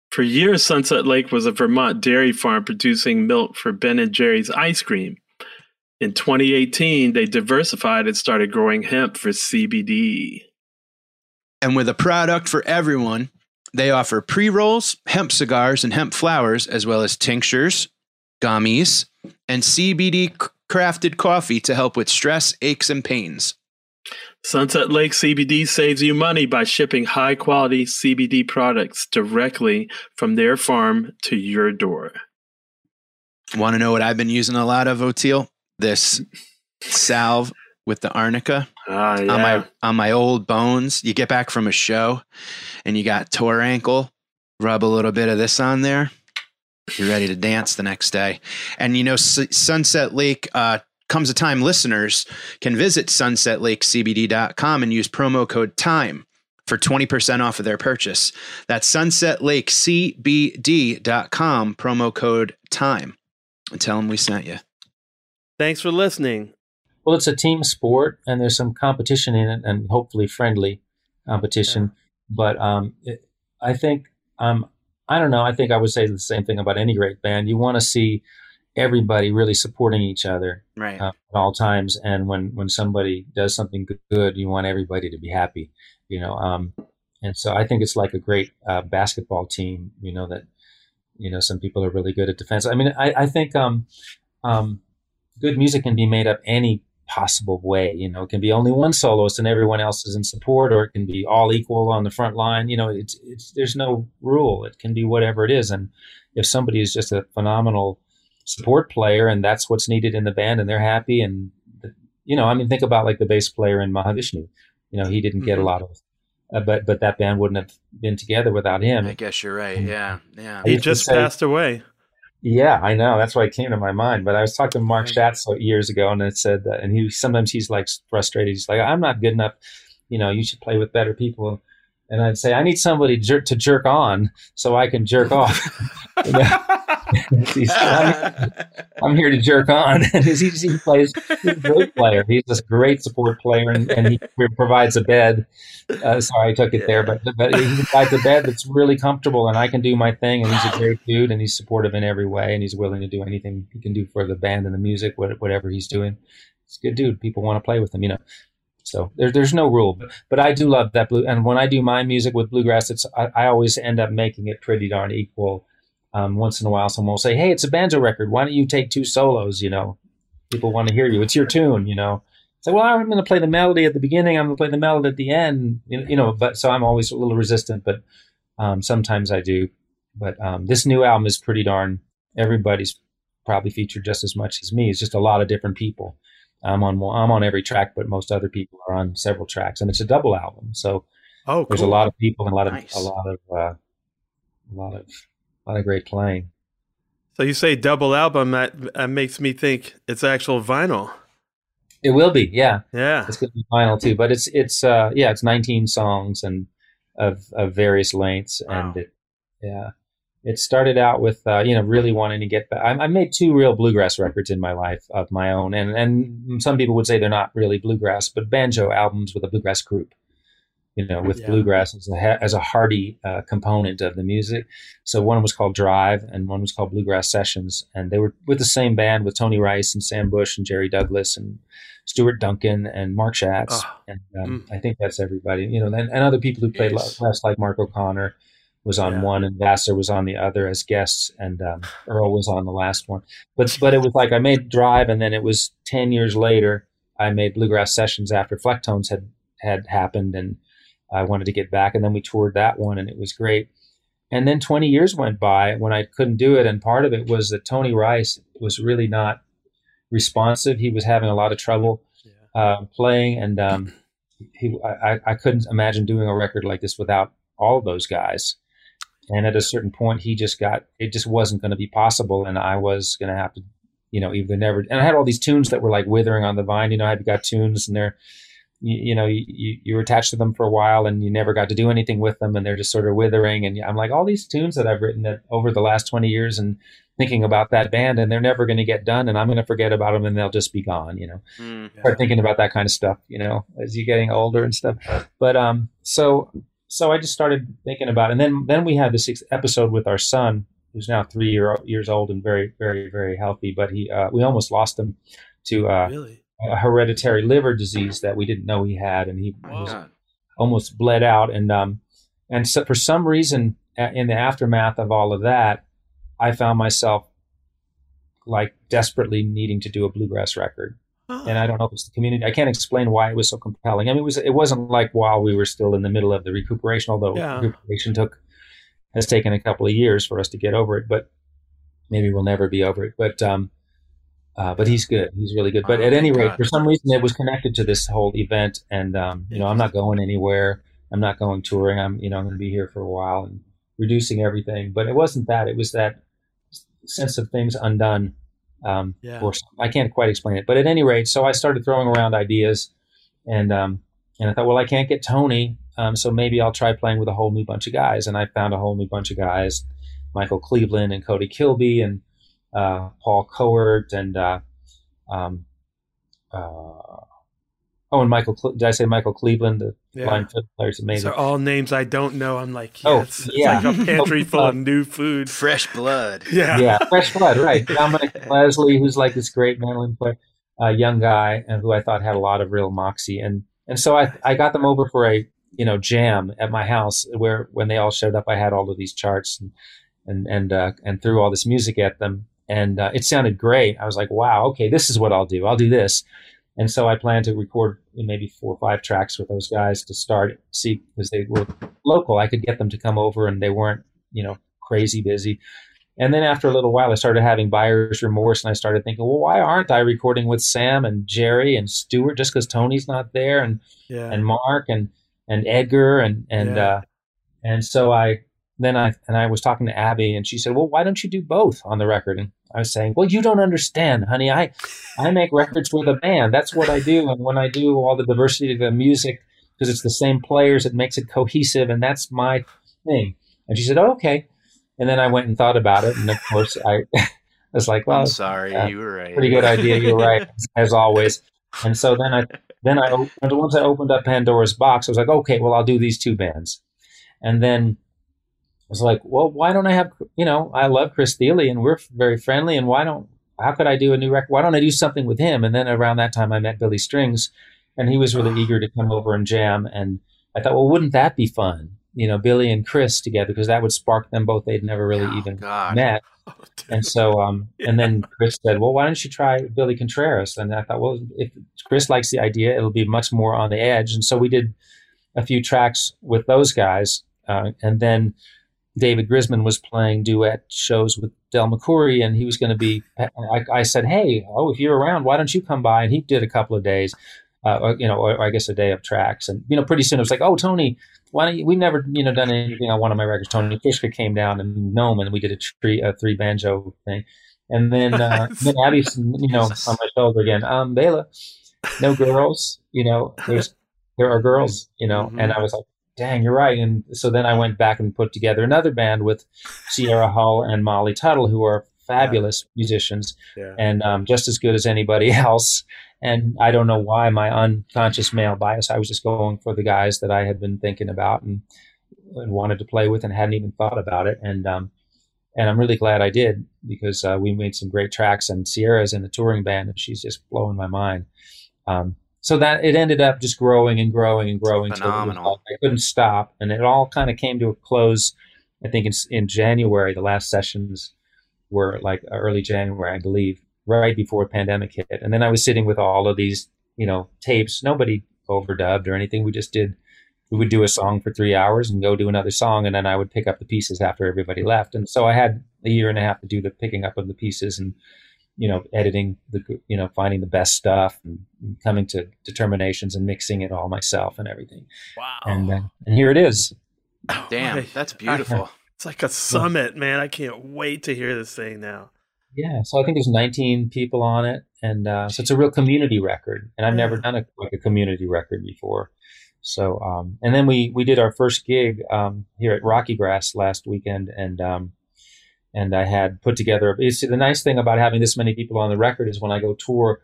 For years, Sunset Lake was a Vermont dairy farm producing milk for Ben and Jerry's ice cream. In 2018, they diversified and started growing hemp for CBD. And with a product for everyone, they offer pre rolls, hemp cigars, and hemp flowers, as well as tinctures, gummies, and CBD crafted coffee to help with stress, aches, and pains. Sunset Lake CBD saves you money by shipping high quality CBD products directly from their farm to your door. Want to know what I've been using a lot of, Oteil? This salve with the arnica Ah, on my on my old bones. You get back from a show and you got tour ankle, rub a little bit of this on there. You're ready to dance the next day. And you know, S- Sunset Lake uh, comes a time listeners can visit sunsetlakecbd.com and use promo code TIME for 20% off of their purchase. That's sunsetlakecbd.com, promo code TIME. And tell them we sent you. Thanks for listening. Well, it's a team sport, and there's some competition in it, and hopefully friendly competition. But um, it, I think um, I don't know. I think I would say the same thing about any great band. You want to see everybody really supporting each other Right. uh, at all times, and when when somebody does something good, good, you want everybody to be happy. You know, um, and so I think it's like a great uh, basketball team. You know that you know some people are really good at defense. I mean, I, I think um, um, good music can be made up any possible way. You know, it can be only one soloist and everyone else is in support, or it can be all equal on the front line. You know, it's it's there's no rule. It can be whatever it is, and if somebody is just a phenomenal support player and that's what's needed in the band and they're happy and you know i mean think about like the bass player in mahavishnu you know he didn't get a Mhm. lot of uh, but but that band wouldn't have been together without him I guess you're right. Yeah. Yeah. He used to just say- passed away. Yeah i know. That's why it came to my mind. But i was talking to mark schatz years ago and it said that and he sometimes he's like frustrated. He's like i'm not good enough. You know you should play with better people. And i'd say i need somebody jerk to jerk on so i can jerk off. You know? He's- I'm, I'm here to jerk on. And he, he plays. He's a great player. He's this great support player, and, and he provides a bed. Uh, sorry, I took it there, but but he provides a bed that's really comfortable, and I can do my thing. And he's a great dude, and he's supportive in every way, and he's willing to do anything he can do for the band and the music, whatever he's doing. He's a good dude. People want to play with him, you know. So there, there's no rule, but, but I do love that blue. And when I do my music with bluegrass, it's I, I always end up making it pretty darn equal um, once in a while someone will say, "Hey, it's a banjo record. Why don't you take two solos?" You know, people want to hear you. It's your tune. You know. So well, I'm going to play the melody at the beginning. I'm going to play the melody at the end. You know, but so I'm always a little resistant, but um, sometimes I do. But um, this new album is pretty darn. Everybody's probably featured just as much as me. It's just a lot of different people. I'm on I'm on every track, but most other people are on several tracks, and it's a double album. So Oh, there's a lot of people and a lot of Nice. a lot of uh, a lot of a lot of great playing. So you say double album? That, that makes me think it's actual vinyl. It will be, yeah. Yeah. It's going to be final too, but it's it's uh yeah, it's 19 songs and of of various lengths, and it yeah, it started out with uh, you know really wanting to get back. I, I made two real bluegrass records in my life of my own, and and some people would say they're not really bluegrass, but banjo albums with a bluegrass group. You know, with Yeah. bluegrass as a as a hearty uh, component of the music. So one was called Drive, and one was called Bluegrass Sessions, and they were with the same band with Tony Rice and Sam Bush and Jerry Douglas and Stuart Duncan and Mark Schatz, Oh, and um, I think that's everybody. You know, and, and other people who played Yes. less, like Mark O'Connor was on Yeah. one, and Vassar was on the other as guests, and um, Earl was on the last one. But but it was like I made Drive, and then it was ten years later I made Bluegrass Sessions after Flecktones had had happened, and I wanted to get back, and then we toured that one, and it was great. And then 20 years went by when I couldn't do it, and part of it was that Tony Rice was really not responsive. He was having a lot of trouble uh, playing, and um, he, I, I couldn't imagine doing a record like this without all of those guys. And at a certain point, he just got it just wasn't going to be possible, and I was going to have to, you know, either never. And I had all these tunes that were like withering on the vine. You know, I've got tunes, and they're, you, you know, you, you you were attached to them for a while, and you never got to do anything with them, and they're just sort of withering. And I'm like, all these tunes that I've written that over the last 20 years, and thinking about that band, and they're never going to get done, and I'm going to forget about them, and they'll just be gone. You know Mm. start thinking about that kind of stuff, you know, as you're getting older and stuff. But um, so so I just started thinking about, it. and then then we had this ex- episode with our son, who's now three year, years old and very very very healthy, but he uh, we almost lost him to uh, Really? A hereditary liver disease that we didn't know he had, and he was almost bled out. And um and so for some reason in the aftermath of all of that i found myself like desperately needing to do a bluegrass record. And i don't know if it's the community i can't explain why it was so compelling. I mean it was it wasn't like while we were still in the middle of the recuperation although Yeah. recuperation took has taken a couple of years for us to get over it but maybe we'll never be over it. But um uh, but he's good. He's really good. But Oh, at any rate, God. for some reason, it was connected to this whole event, and um, you know, I'm not going anywhere. I'm not going touring. I'm you know I'm going to be here for a while and reducing everything. But it wasn't that. It was that sense of things undone. Um, Yeah. or I can't quite explain it. But at any rate, so I started throwing around ideas, and um, and I thought, well, I can't get Tony, um, so maybe I'll try playing with a whole new bunch of guys. And I found a whole new bunch of guys, Michael Cleveland and Cody Kilby and uh, Paul Kowert and uh, um, uh, oh, and Michael. Cle- Did I say Michael Cleveland? The Yeah. blind fiddle player is These amazing. are all names I don't know. I'm like, Oh. It's yeah. like a pantry full of Uh, new food. Fresh blood. Yeah. yeah, fresh blood, right? Dominic Leslie, who's like this great mandolin player, a young guy, and who I thought had a lot of real moxie, and and so I I got them over for a you know jam at my house where when they all showed up, I had all of these charts and and and uh, and threw all this music at them, and uh, it sounded great. I was like, wow, okay, this is what I'll do. I'll do this. And so I plan to record maybe four or five tracks with those guys to start, see, because they were local. I could get them to come over and they weren't, you know, crazy busy. And then after a little while, I started having buyer's remorse and I started thinking, well, why aren't I recording with Sam and Jerry and Stuart just because Tony's not there and, Yeah. and Mark and, and Edgar and, and, Yeah. uh, and so I, then I, and I was talking to Abby and she said, well, why don't you do both on the record? And I was saying, well, you don't understand, honey. I, I make records with a band. That's what I do. And when I do all the diversity of the music, because it's the same players, it makes it cohesive. And that's my thing. And she said, oh, okay. And then I went and thought about it. And of course, I was like, well, I'm sorry, you were right. pretty good idea. You're right, as always. And so then I, then I, once I opened up Pandora's box, I was like, okay, well, I'll do these two bands. And then was like, well, why don't I have, you know, I love Chris Thile and we're very friendly. And why don't, how could I do a new record? Why don't I do something with him? And then around that time, I met Billy Strings and he was really eager to come over and jam. And I thought, well, wouldn't that be fun? You know, Billy and Chris together, because that would spark them both. They'd never really Oh, even God. met. Oh. And so, um, and then Chris said, "Well, why don't you try Billy Contreras?" And I thought, well, if Chris likes the idea, it'll be much more on the edge. And so we did a few tracks with those guys, uh, and then David Grisman was playing duet shows with Del McCoury, and he was going to be. I, I said, "Hey, oh, if you're around, why don't you come by?" And he did a couple of days, uh, or, you know, or, or I guess a day of tracks, and you know, pretty soon it was like, "Oh, Tony." Why don't you, we've never, you know, done anything on one of my records. Tony Trischka came down and Noam, and we did a, tree, a three banjo thing. And then, uh, then Abby's, you know, on my shoulder again. Um, Bela, no girls, you know, there's, there are girls, you know, Mhm. and I was like, dang, you're right. And so then I went back and put together another band with Sierra Hull and Molly Tuttle, who are fabulous musicians Yeah. and um, just as good as anybody else. And I don't know why my unconscious male bias. I was just going for the guys that I had been thinking about and, and wanted to play with and hadn't even thought about it. And um, and I'm really glad I did because uh, we made some great tracks. And Sierra's in the touring band, and she's just blowing my mind. Um, so that it ended up just growing and growing and growing. till it was Phenomenal. I couldn't stop, and it all kind of came to a close. I think in, in January, the last sessions were like early January, I believe, right before the pandemic hit. And then I was sitting with all of these, you know, tapes. Nobody overdubbed or anything. We just did. We would do a song for three hours and go do another song, and then I would pick up the pieces after everybody left. And so I had a year and a half to do the picking up of the pieces and you know editing the you know finding the best stuff and coming to determinations and mixing it all myself and everything. Wow. And uh, and here it is. Damn, Boy, that's beautiful. It's like a summit, man. I can't wait to hear this thing now. Yeah, so I think there's 19 people on it, and uh, so it's a real community record. And I've never done a like a community record before. So, um, and then we we did our first gig um, here at Rocky Grass last weekend, and um, and I had put together. You see, the nice thing about having this many people on the record is when I go tour,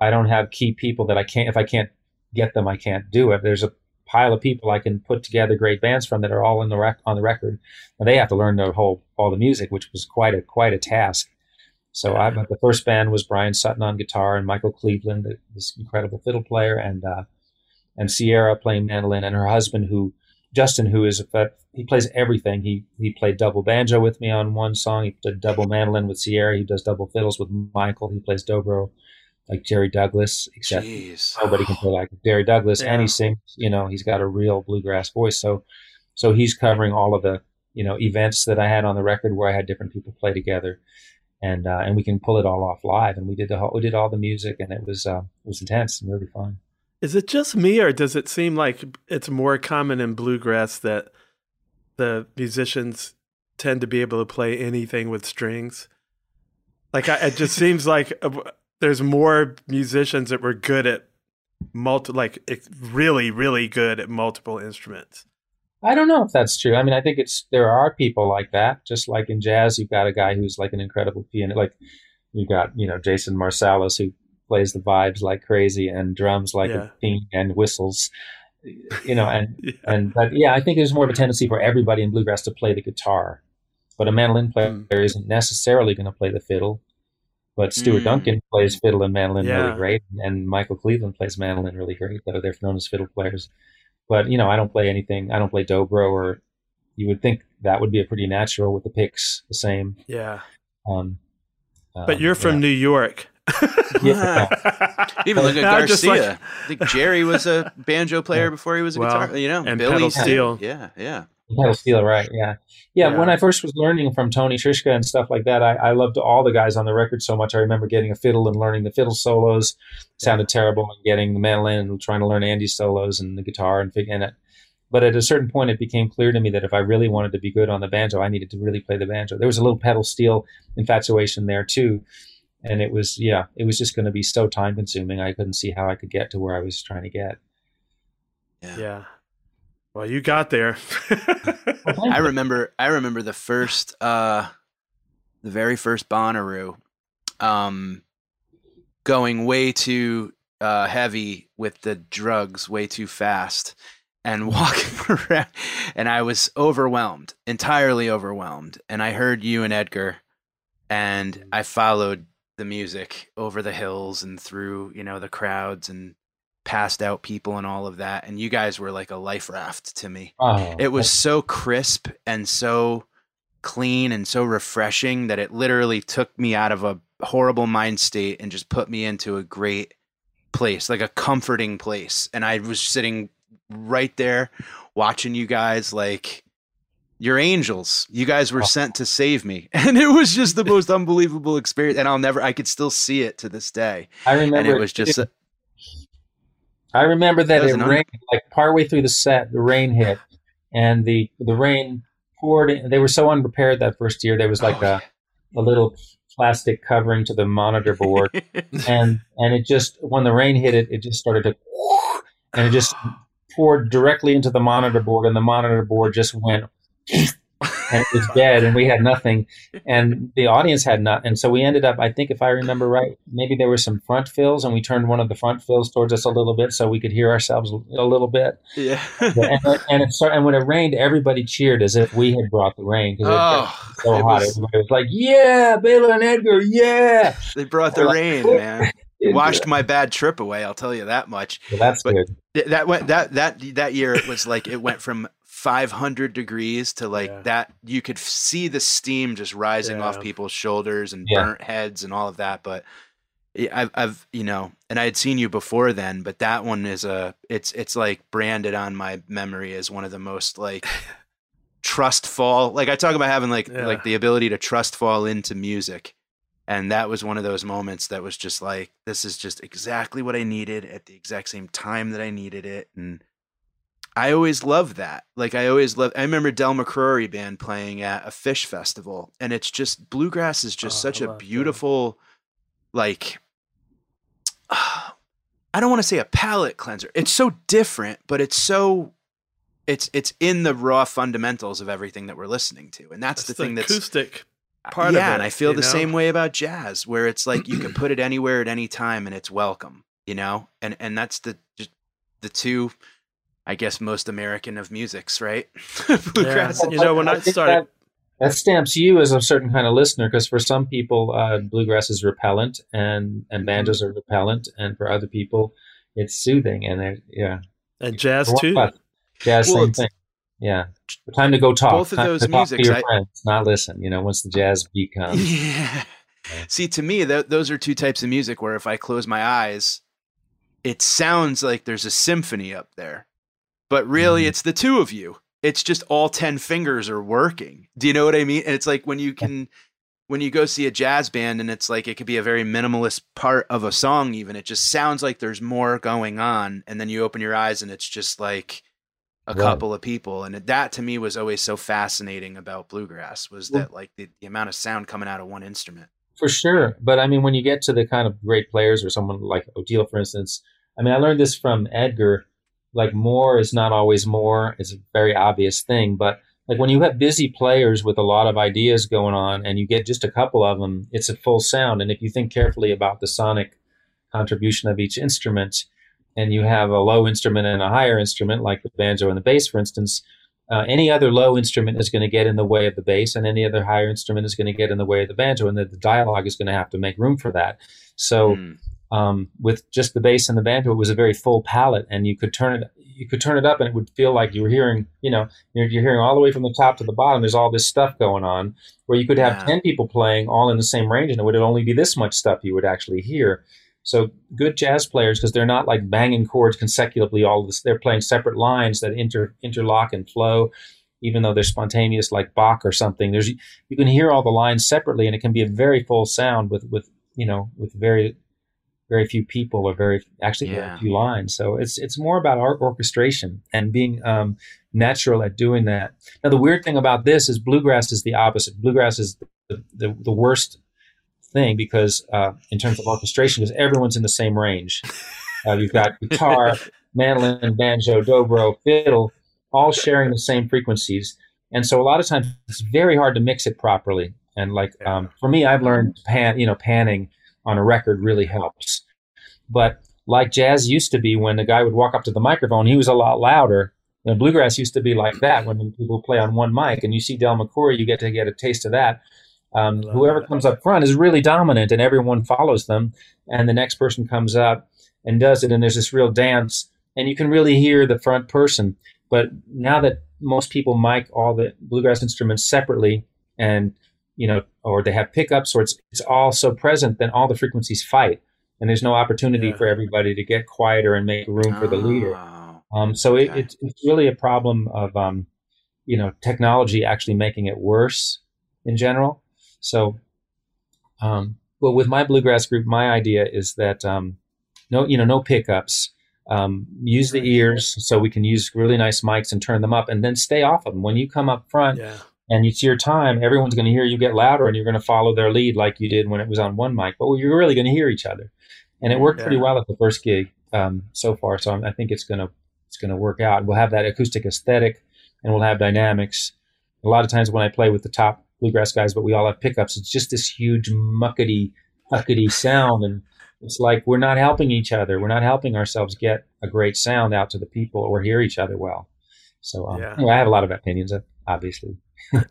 I don't have key people that I can't. If I can't get them, I can't do it. There's a pile of people I can put together great bands from that are all in the rec- on the record, and they have to learn the whole all the music, which was quite a quite a task. So I, the first band was Bryan Sutton on guitar and Michael Cleveland, this incredible fiddle player, and uh, and Sierra playing mandolin, and her husband, who Justin, who is a he plays everything. He he played double banjo with me on one song. He did double mandolin with Sierra. He does double fiddles with Michael. He plays dobro like Jerry Douglas, except Jeez. nobody can play like Jerry Douglas, and Yeah. he sings. You know, he's got a real bluegrass voice. So, so he's covering all of the you know events that I had on the record where I had different people play together, and uh, and we can pull it all off live. And we did the whole, we did all the music, and it was uh, it was intense and really fun. Is it just me, or does it seem like it's more common in bluegrass that the musicians tend to be able to play anything with strings? Like, I, it just seems like uh, there's more musicians that were good at multi, like really, really good at multiple instruments. I don't know if that's true. I mean, I think it's there are people like that. Just like in jazz, you've got a guy who's like an incredible pianist. Like you got you know Jason Marsalis who plays the vibes like crazy and drums like Yeah. a fiend and whistles. You know, and Yeah. and but yeah, I think there's more of a tendency for everybody in bluegrass to play the guitar, but a mandolin player Mm. isn't necessarily going to play the fiddle. But Stuart Mm. Duncan plays fiddle and mandolin Yeah. really great, and Michael Cleveland plays mandolin really great. Though they're known as fiddle players. But you know, I don't play anything. I don't play dobro, or you would think that would be a pretty natural with the picks the same. Yeah, Um, but um, you're from yeah. New York. Yeah. Even look at I'm just Garcia. like- I think Jerry was a banjo player before he was a Well, guitar. You know, and Billy pedal steel. Yeah, yeah. Pedal steel, right? Yeah. yeah, Yeah. When I first was learning from Tony Trischka and stuff like that, I, I loved all the guys on the record so much. I remember getting a fiddle and learning the fiddle solos sounded terrible, and getting the mandolin and trying to learn Andy's solos and the guitar and figuring it. But at a certain point, it became clear to me that if I really wanted to be good on the banjo, I needed to really play the banjo. There was a little pedal steel infatuation there too, and it was yeah, it was just going to be so time consuming. I couldn't see how I could get to where I was trying to get. yeah. Well, you got there. I remember I remember the first uh the very first Bonnaroo um going way too uh heavy with the drugs way too fast and walking around and I was overwhelmed, entirely overwhelmed. And I heard you and Edgar and I followed the music over the hills and through, you know, the crowds and passed out people and all of that. And you guys were like a life raft to me Oh, it was so crisp and so clean and so refreshing that it literally took me out of a horrible mind state and just put me into a great place like a comforting place and i was sitting right there watching you guys like you're angels you guys were oh. sent to save me and it was just the most unbelievable experience and i'll never i could still see it to this day I remember and it was just a- I remember that That it an un- rained like partway through the set. The rain hit, and the the rain poured. In. They were so unprepared that first year. There was like Oh, a, a little plastic covering to the monitor board, and and it just when the rain hit it, it just started to, and it just poured directly into the monitor board, and the monitor board just went. And it was dead, and we had nothing, and the audience had not. And so we ended up, I think, if I remember right, maybe there were some front fills, and we turned one of the front fills towards us a little bit, so we could hear ourselves a little bit. yeah and, and it started, and when it rained, everybody cheered as if we had brought the rain because it oh was so it hot. was- Everybody was like, "Yeah, Bela and Edgar, yeah." they brought the rain man It- washed my bad trip away i'll tell you that much Well, that's but- good. Th- that went that that that year it was like it went from 500 degrees to like Yeah. that you could see the steam just rising off people's shoulders and Yeah. burnt heads and all of that but I- I've, I've you know and i had seen you before then but that one is a it's it's like branded on my memory as one of the most like trust fall like i talk about having like Yeah. like the ability to trust fall into music and that was one of those moments that was just like this is just exactly what i needed at the exact same time that i needed it and i always love that like i always love. i remember del mccoury band playing at a Phish festival and it's just bluegrass is just Oh, such I a beautiful like i don't want to say a palate cleanser it's so different but it's so it's it's in the raw fundamentals of everything that we're listening to and that's, That's the thing that's acoustic part yeah, of it. and I feel the know? same way about jazz, where it's like you can put it anywhere at any time and it's welcome, you know. And and that's the just the two, I guess, most American of musics, right? Bluegrass. You know, when I think started- that, that stamps you as a certain kind of listener because for some people, uh, bluegrass is repellent and and Mm-hmm. banjos are repellent, and for other people, it's soothing. And they're- yeah, And jazz too. what? jazz Well, same thing. Yeah, time to go talk. Both of time those to talk to your I- friends, not listen. You know, once the jazz beat comes. Yeah. See, to me, th- those are two types of music where if I close my eyes, it sounds like there's a symphony up there, but really Mhm. it's the two of you. It's just all 10 fingers are working. Do you know what I mean? And it's like when you can when you go see a jazz band and it's like it could be a very minimalist part of a song even it just sounds like there's more going on and then you open your eyes and it's just like a Right. couple of people and that to me was always so fascinating about bluegrass was Well- that like the, the amount of sound coming out of one instrument For sure. But I mean, when you get to the kind of great players or someone like Oteil, for instance, I mean, I learned this from Edgar. Like, more is not always more. It's a very obvious thing. But like, when you have busy players with a lot of ideas going on and you get just a couple of them, it's a full sound. And if you think carefully about the sonic contribution of each instrument, and you have a low instrument and a higher instrument, like the banjo and the bass, for instance, uh, any other low instrument is going to get in the way of the bass, and any other higher instrument is going to get in the way of the banjo, and the, the dialogue is going to have to make room for that. So, Mm. Um, with just the bass and the banjo, it was a very full palette, and you could turn it you could turn it up, and it would feel like you were hearing, you know, you're, you're hearing all the way from the top to the bottom. There's all this stuff going on, where you could have Yeah. ten people playing all in the same range, and it would only be this much stuff you would actually hear. So good jazz players, because they're not like banging chords consecutively. All this, they're playing separate lines that inter interlock and flow, even though they're spontaneous, like Bach or something. There's you can hear all the lines separately, and it can be a very full sound with with you know with very very few people or very actually Yeah. very few lines. So it's it's more about art orchestration and being um, natural at doing that. Now the weird thing about this is bluegrass is the opposite. Bluegrass is the the, the worst thing because uh, in terms of orchestration, because everyone's in the same range. Uh, you've got guitar, mandolin, banjo, dobro, fiddle, all sharing the same frequencies, and so a lot of times it's very hard to mix it properly. And like um, for me, I've learned pan, you know, panning on a record really helps. But like jazz used to be, when the guy would walk up to the microphone, he was a lot louder. And bluegrass used to be like that when people play on one mic, and you see Del McCoury, you get to get a taste of that. Um, whoever comes up front is really dominant, and everyone follows them. And the next person comes up and does it, and there's this real dance, and you can really hear the front person. But now that most people mic all the bluegrass instruments separately, and you know, or they have pickups, or it's it's all so present, then all the frequencies fight, and there's no opportunity Yeah. for everybody to get quieter and make room for the leader. Oh. Um, so it, Okay. it's it's really a problem of um, you know technology actually making it worse in general. So, um, well, with my bluegrass group, my idea is that um, no, you know, no pickups. Um, use the ears so we can use really nice mics and turn them up, and then stay off of them. When you come up front Yeah. And it's your time, everyone's going to hear you get louder, and you're going to follow their lead like you did when it was on one mic. But you're really going to hear each other, and it worked pretty well at the first gig um, so far. So I'm, I think it's going to it's going to work out. We'll have that acoustic aesthetic, and we'll have dynamics. A lot of times when I play with the top bluegrass guys, but we all have pickups, it's just this huge muckety, huckety sound, and it's like we're not helping each other. We're not helping ourselves get a great sound out to the people or hear each other well. So um, Yeah. anyway, I have a lot of opinions, obviously.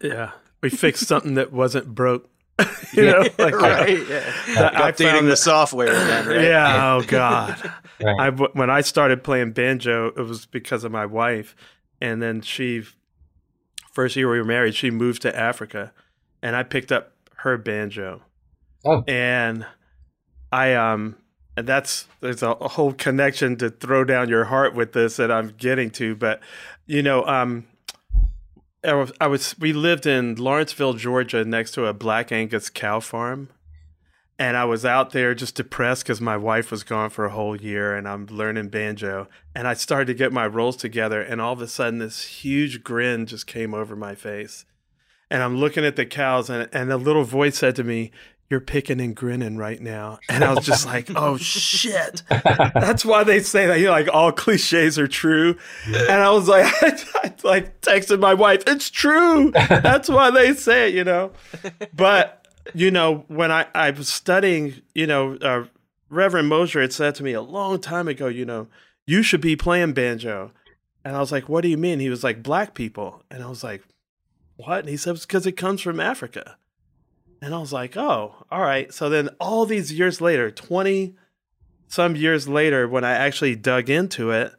Yeah. We fixed something that wasn't broke. you Yeah. know, like right yeah That- I updating found the that- software again right Yeah. Oh God. Right. I when I started playing banjo, it was because of my wife, and then she, first year we were married, she moved to Africa, and I picked up her banjo, Oh. and I um, and that's there's a, a whole connection to throw down your heart with this that I'm getting to, but you know um. I was, I was we lived in Lawrenceville, Georgia, next to a Black Angus cow farm, and I was out there just depressed because my wife was gone for a whole year and I'm learning banjo. And I started to get my rolls together, and all of a sudden, this huge grin just came over my face. And I'm looking at the cows, and, and a little voice said to me, You're picking and grinning right now. And I was just like, Oh shit. That's why they say that, you know, like all cliches are true. And I was like, I, like texted my wife, It's true. That's why they say it, you know. But you know, when I, I was studying, you know, uh, Reverend Mosher had said to me a long time ago, you know, you should be playing banjo. And I was like, what do you mean? He was like, black people. And I was like, what? And he said, because it comes from Africa. And I was like, oh, all right. So then all these years later, 20 some years later, when I actually dug into it,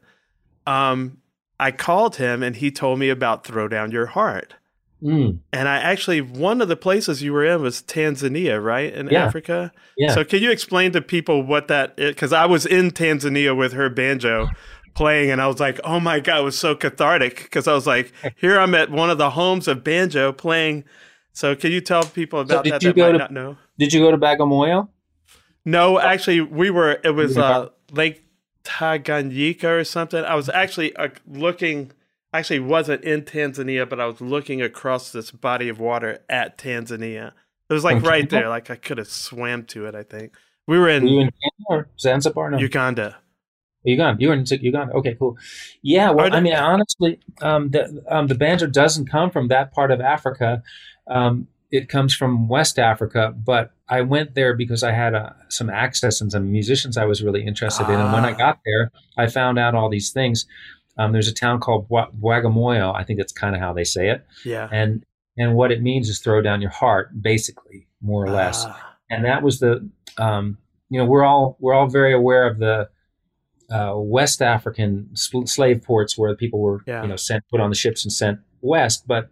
um, I called him and he told me about Throw Down Your Heart. Mm, And I actually, one of the places you were in was Tanzania, right? In Yeah. Africa. yeah. So can you explain to people what that is? Because I was in Tanzania with her banjo playing and I was like, oh my God, it was so cathartic because I was like, here I'm at one of the homes of banjo playing So can you tell people about did that you that go might to- not know? Did you go to Bagamoyo? No, actually, we were. It was uh, Lake Tanganyika or something. I was actually uh, looking. Actually, wasn't in Tanzania, but I was looking across this body of water at Tanzania. It was like right there. Like I could have swam to it. I think we were Were in you in or Zanzibar? No. Uganda. Uganda. You were in Uganda. Okay, cool. Yeah. Well, I mean, honestly, um, the um, the banjo doesn't come from that part of Africa. Um, it comes from West Africa, but I went there because I had uh, some access and some musicians I was really interested in. And when I Ah. got there, I found out all these things. Um, there's a town called Bagamoyo. I think that's kind of how they say it. Yeah. And and what it means is throw down your heart, basically, more or less Ah, and that was the um, you know we're all we're all very aware of the uh, West African sl- slave ports where people were Yeah. you know sent put on the ships and sent west, but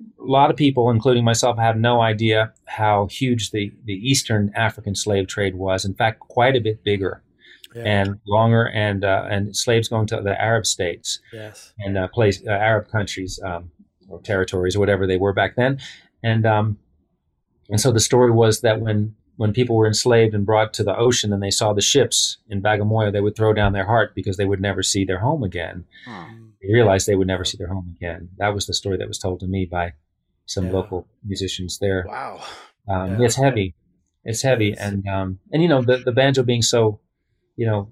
a lot of people, including myself, had no idea how huge the the Eastern African slave trade was. In fact, quite a bit bigger yeah. and longer, and uh, and slaves going to the Arab states yes. and uh, place uh, Arab countries um, or territories or whatever they were back then, and um, and so the story was that when when people were enslaved and brought to the ocean and they saw the ships in Bagamoyo, they would throw down their heart because they would never see their home again. Oh. They realized they would never see their home again. That was the story that was told to me by some Yeah. local musicians there. Wow. Um, Yeah. It's heavy. It's heavy, Yes. and um, and you know the the banjo being so, you know,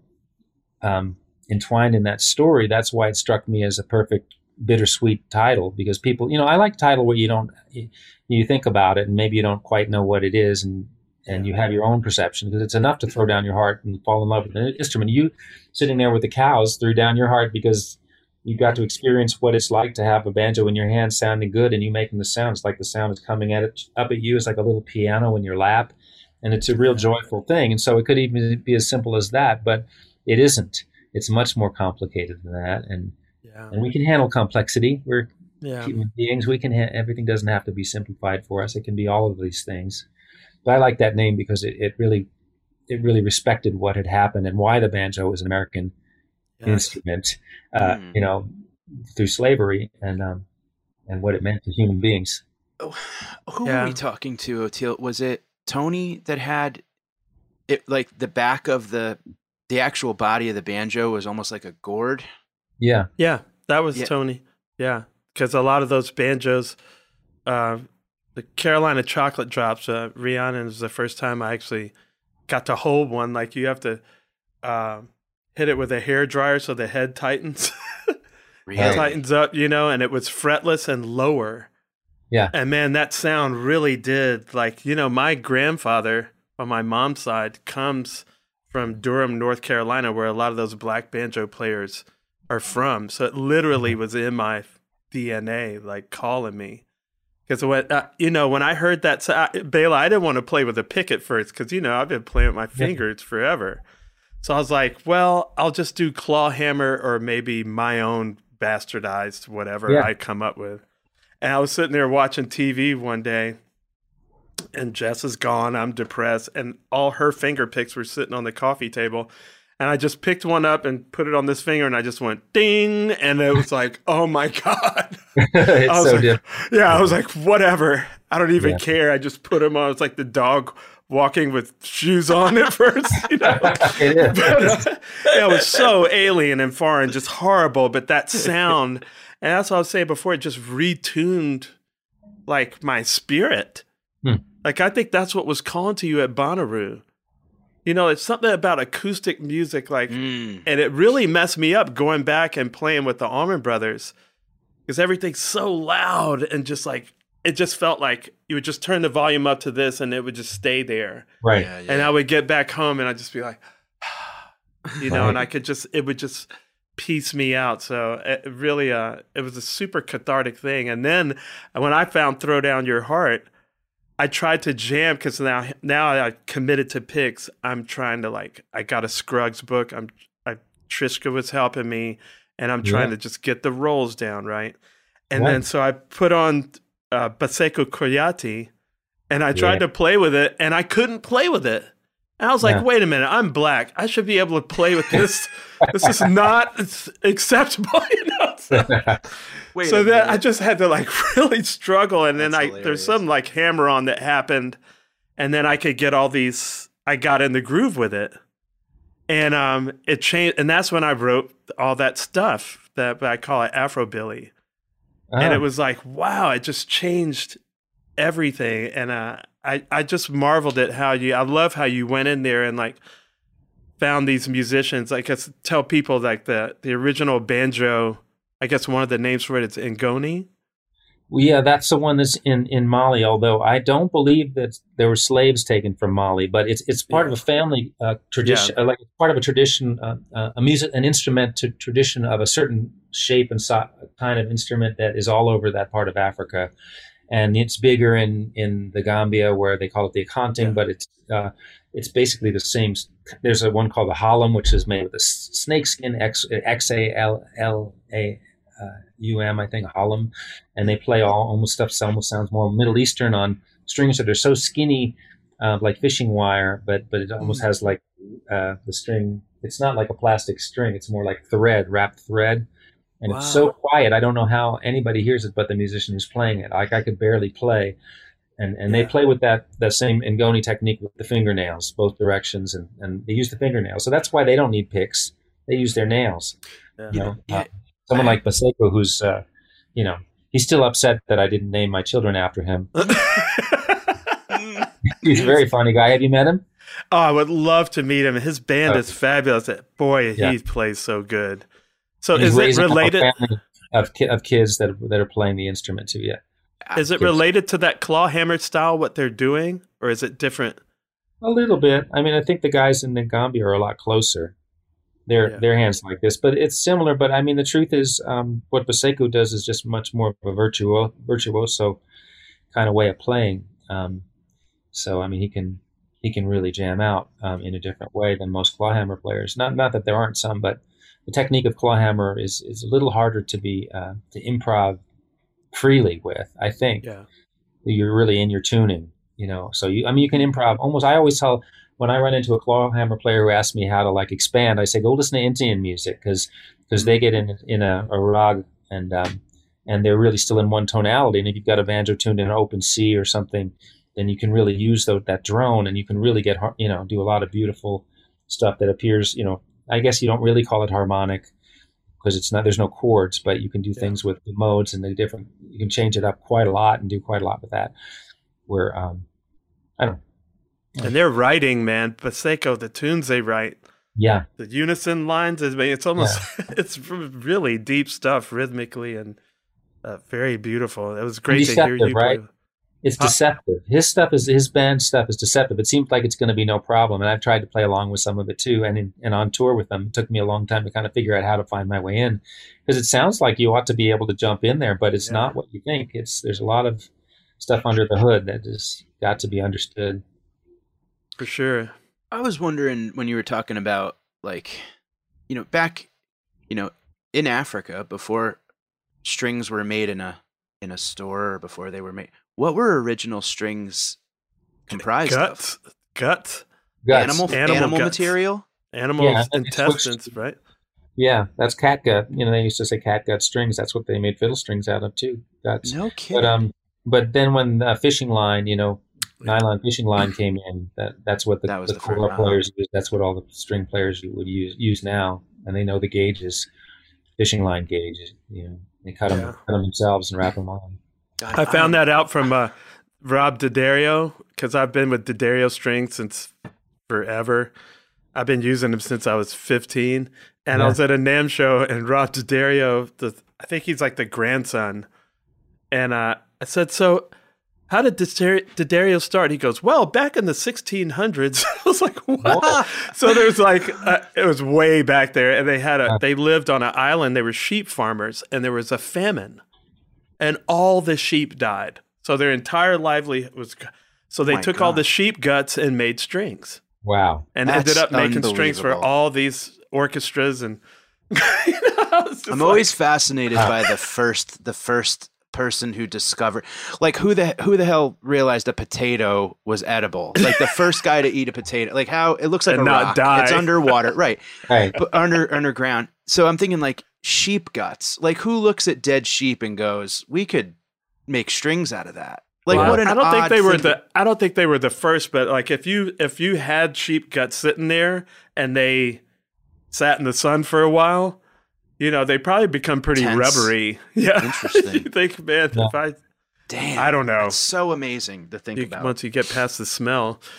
um, entwined in that story. That's why it struck me as a perfect bittersweet title because people, you know, I like title where you don't you, you think about it and maybe you don't quite know what it is and and you have your own perception because it's enough to throw down your heart and fall in love with an instrument. You sitting there with the cows threw down your heart because you got to experience what it's like to have a banjo in your hand sounding good and you making the sounds like the sound is coming at it up at you. It's like a little piano in your lap. And it's a real joyful thing. And so it could even be as simple as that, but it isn't. It's much more complicated than that. And Yeah. and we can handle complexity. We're Yeah. human beings. We can ha- everything doesn't have to be simplified for us. It can be all of these things. But I like that name because it, it really it really respected what had happened and why the banjo was an American Yes. instrument, uh, Mm. you know, through slavery and um, and what it meant to human beings. Oh, Who Yeah. were we talking to, Oteil? Was it Tony that had it like the back of the the actual body of the banjo was almost like a gourd? Yeah, Yeah, that was Yeah. Tony. Yeah, because a lot of those banjos, uh, the Carolina Chocolate Drops, uh, Rhiannon is the first time I actually got to hold one. Like you have to uh, hit it with a hair dryer so the head tightens, Really? tightens up, you know, and it was fretless and lower. Yeah. And man, that sound really did like you know my grandfather on my mom's side comes from Durham, North Carolina, where a lot of those black banjo players are from. So it literally was in my DNA, like calling me. Because when uh, you know when I heard that, so I, Bela, I didn't want to play with a pick at first because you know I've been playing with my fingers forever. So I was like, well, I'll just do claw hammer or maybe my own bastardized whatever Yeah. I come up with. And I was sitting there watching TV one day, and Jess is gone. I'm depressed, and all her finger picks were sitting on the coffee table. And I just picked one up and put it on this finger, and I just went ding, and it was like, oh my god. it's I was so like, yeah, I was like, whatever. I don't even Yeah. care. I just put them on. It's like the dog walking with shoes on at first, you know. It is. But, uh, it was so alien and foreign, just horrible. But that sound, and that's what I was saying before, it just retuned like my spirit. Hmm. Like I think that's what was calling to you at Bonnaroo. You know, it's something about acoustic music, like, Mm. and it really messed me up going back and playing with the Allman Brothers because everything's so loud and just like it just felt like you would just turn the volume up to this and it would just stay there Right. Yeah, yeah. and I would get back home and I'd just be like, you know, and I could just, it would just piece me out. So it really, uh, it was a super cathartic thing. And then when I found Throw Down Your Heart, I tried to jam because now, now I committed to picks. I'm trying to like, I got a Scruggs book. I'm, I, Trischka was helping me and I'm trying Yeah. to just get the rolls down. Right. And Right. then so I put on uh, Bassekou Kouyaté and I tried Yeah. to play with it and I couldn't play with it. And I was like, Yeah. wait a minute, I'm black. I should be able to play with this. this is not acceptable. You know? So, Wait so a that I just had to like really struggle, and then I hilarious. there's some like hammer on that happened, and then I could get all these. I got in the groove with it, and um, it changed, and that's when I wrote all that stuff that I call it Afrobilly, and Ah. it was like wow, it just changed everything, and uh, I I just marveled at how you. I love how you went in there and like found these musicians. I guess tell people like the the original banjo. I guess one of the names for it is Ngoni. Well, yeah, that's the one that's in, in Mali. Although I don't believe that there were slaves taken from Mali, but it's it's part of a family uh, tradition, uh, like part of a tradition, uh, uh, a music, an instrument to tradition of a certain shape and so, kind of instrument that is all over that part of Africa, and it's bigger in in the Gambia where they call it the akonting, Yeah. but it's uh, it's basically the same. There's a one called the hallam, which is made with a snakeskin, X X A L L A uh, U M, I think, hallam and they play all almost stuff almost sounds more Middle Eastern on strings that are so skinny, uh, like fishing wire, but but it almost has like uh, the string. It's not like a plastic string; it's more like thread, wrapped thread, and it's so quiet. I don't know how anybody hears it, but the musician who's playing it. Like I could barely play, and and they play with that that same Ngoni technique with the fingernails, both directions, and and they use the fingernails. So that's why they don't need picks; they use their nails. Yeah. You know, Yeah. Someone like Bassekou, who's uh, you know he's still upset that I didn't name my children after him. He's a very funny guy. Have you met him? Oh, I would love to meet him. His band Oh. is fabulous. Boy, Yeah. he plays so good. So is it related? of ki- of kids that that are playing the instrument too? Yeah, Is it kids. related to that claw hammer style? What they're doing, or is it different? a little bit. I mean, I think the guys in the Gambia are a lot closer. Their Yeah. their hands like this, but it's similar. But I mean, the truth is, um, what Bassekou does is just much more of a virtuo virtuoso kind of way of playing. Um, so I mean, he can he can really jam out um, in a different way than most clawhammer players. Not not that there aren't some, but the technique of clawhammer is is a little harder to be uh, to improv freely with. I think Yeah. you're really in your tuning, you know. So you, I mean, you can improv almost. I always tell when I run into a clawhammer player who asks me how to like expand, I say go listen to Indian music because because they get in in a, a rag and um, and they're really still in one tonality. And if you've got a banjo tuned in an open C or something, then you can really use tho- that drone and you can really get you know do a lot of beautiful stuff that appears. You know, I guess you don't really call it harmonic because it's not there's no chords, but you can do Yeah. things with the modes and the different. You can change it up quite a lot and do quite a lot with that. Where um, I don't. And they're writing, man. Bassekou, the tunes they write, Yeah, the unison lines. I mean, it's almost it's really deep stuff rhythmically and uh, very beautiful. It was great to hear you right? play. it's deceptive. His stuff is his band stuff is deceptive. It seems like it's going to be no problem, and I've tried to play along with some of it too. And in, and on tour with them, it took me a long time to kind of figure out how to find my way in because it sounds like you ought to be able to jump in there, but it's Yeah. not what you think. It's there's a lot of stuff under the hood that has got to be understood. For sure. I was wondering when you were talking about like, you know, back, you know, in Africa before strings were made in a in a store or before they were made. What were original strings comprised Guts. Guts. of? Guts. Animal Animal animal, guts. material. animal Yeah, intestines, switched- right? Yeah, that's cat gut. You know, they used to say cat gut strings. That's what they made fiddle strings out of too. Guts. No kidding. But um, but then when uh, fishing line, you know, nylon fishing line came in, that that's what the, That was the, the core players use. That's what all the string players would use use now, and they know the gauges, fishing line gauges. You know, they cut them Yeah. cut them themselves and wrap them on. God, I found that out from uh, Rob D'Addario because I've been with D'Addario strings since forever. I've been using them since I was 15. And I was at a NAMM show, and Rob D'Addario, the, I think he's like the grandson. And uh, I said, So, how did D'Addario D'Addario start? He goes, Well, back in the 1600s. I was like, What? so there's like, uh, it was way back there. And they had a, they lived on an island. They were sheep farmers, and there was a famine and all the sheep died. So their entire livelihood was. So they My took all the sheep guts and made strings, Wow. and That's ended up making strings for all these orchestras and. you know, I'm like- always fascinated by the first the first person who discovered like who the who the hell realized a potato was edible? Like the first guy to eat a potato. Like how it looks like And a not rock. die. It's underwater, right? Right. But under underground. So I'm thinking like sheep guts. Like who looks at dead sheep and goes, "We could make strings out of that." Like Well, what an I don't think they were thing the I don't think they were the first, but like if you if you had sheep guts sitting there and they sat in the sun for a while, you know, they probably become pretty Tense. rubbery. Yeah. Interesting. you think, man, Yeah. if I Damn. I don't know. It's so amazing to think You, about. once you get past the smell.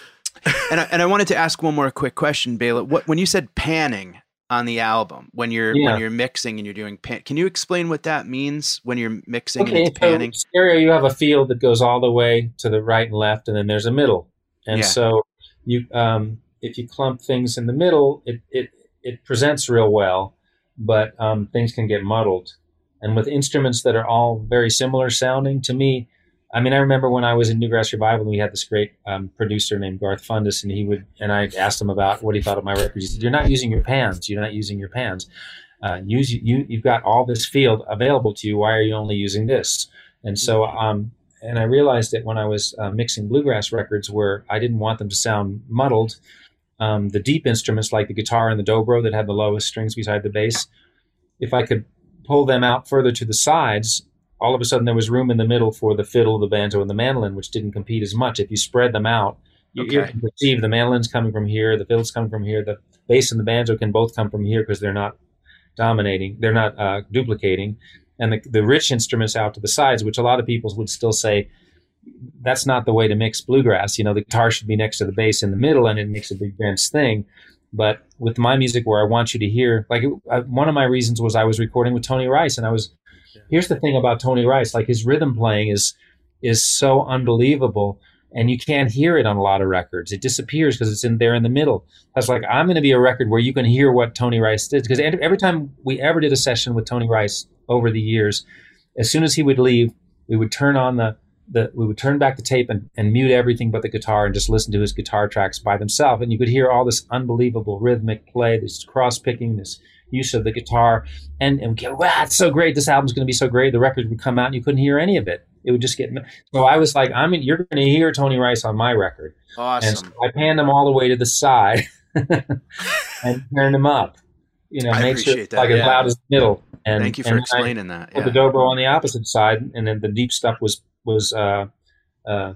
And I, and I wanted to ask one more quick question, Bela. What when you said panning on the album when you're Yeah. when you're mixing and you're doing pan, can you explain what that means when you're mixing Okay, and it's panning? so stereo, you have a field that goes all the way to the right and left, and then there's a middle. And Yeah. so you, um, if you clump things in the middle, it it it presents real well, but um, things can get muddled. And with instruments that are all very similar sounding, to me, I mean, I remember when I was in New Grass Revival, and we had this great um, producer named Garth Fundis, and he would, and I asked him about what he thought of my records. He said, "You're not using your pans. You're not using your pans. Uh, use you. You've got all this field available to you. Why are you only using this?" And so, um, and I realized that when I was uh, mixing bluegrass records, where I didn't want them to sound muddled, um, the deep instruments like the guitar and the dobro that had the lowest strings beside the bass, if I could pull them out further to the sides, all of a sudden there was room in the middle for the fiddle, the banjo, and the mandolin, which didn't compete as much. If you spread them out, you, you Okay. can perceive the mandolin's coming from here, the fiddle's coming from here, the bass and the banjo can both come from here because they're not dominating, they're not uh, duplicating, and the, the rich instruments out to the sides, which a lot of people would still say that's not the way to mix bluegrass. You know, the guitar should be next to the bass in the middle, and it makes a big dense thing. But with my music, where I want you to hear, like uh, one of my reasons was I was recording with Tony Rice, and I was. Here's the thing about Tony Rice: like his rhythm playing is is so unbelievable, and you can't hear it on a lot of records. It disappears because it's in there in the middle. That's like, I'm going to be a record where you can hear what Tony Rice did because every time we ever did a session with Tony Rice over the years, as soon as he would leave, we would turn on the the we would turn back the tape and, and mute everything but the guitar and just listen to his guitar tracks by themselves, and you could hear all this unbelievable rhythmic play, this cross picking, this use of the guitar, and and we go, wow, it's so great! This album's going to be so great. The record would come out, and you couldn't hear any of it. It would just get. So I was like, I'm. You're going to hear Tony Rice on my record. And so Awesome. I panned them all the way to the side and turned them up. You know, I made sure that, like as yeah. loud as the middle. And Thank you and for then I explaining that. put Yeah. the dobro on the opposite side, and then the deep stuff was was uh, uh,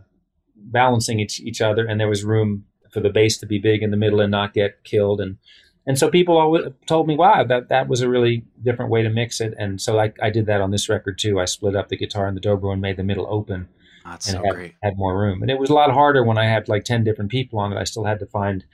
balancing each each other, and there was room for the bass to be big in the middle and not get killed. And and so people always told me, wow, that that was a really different way to mix it. And so I, I did that on this record too. I split up the guitar and the dobro and made the middle open That's and so had, great. had more room. And it was a lot harder when I had like 10 different people on it. I still had to find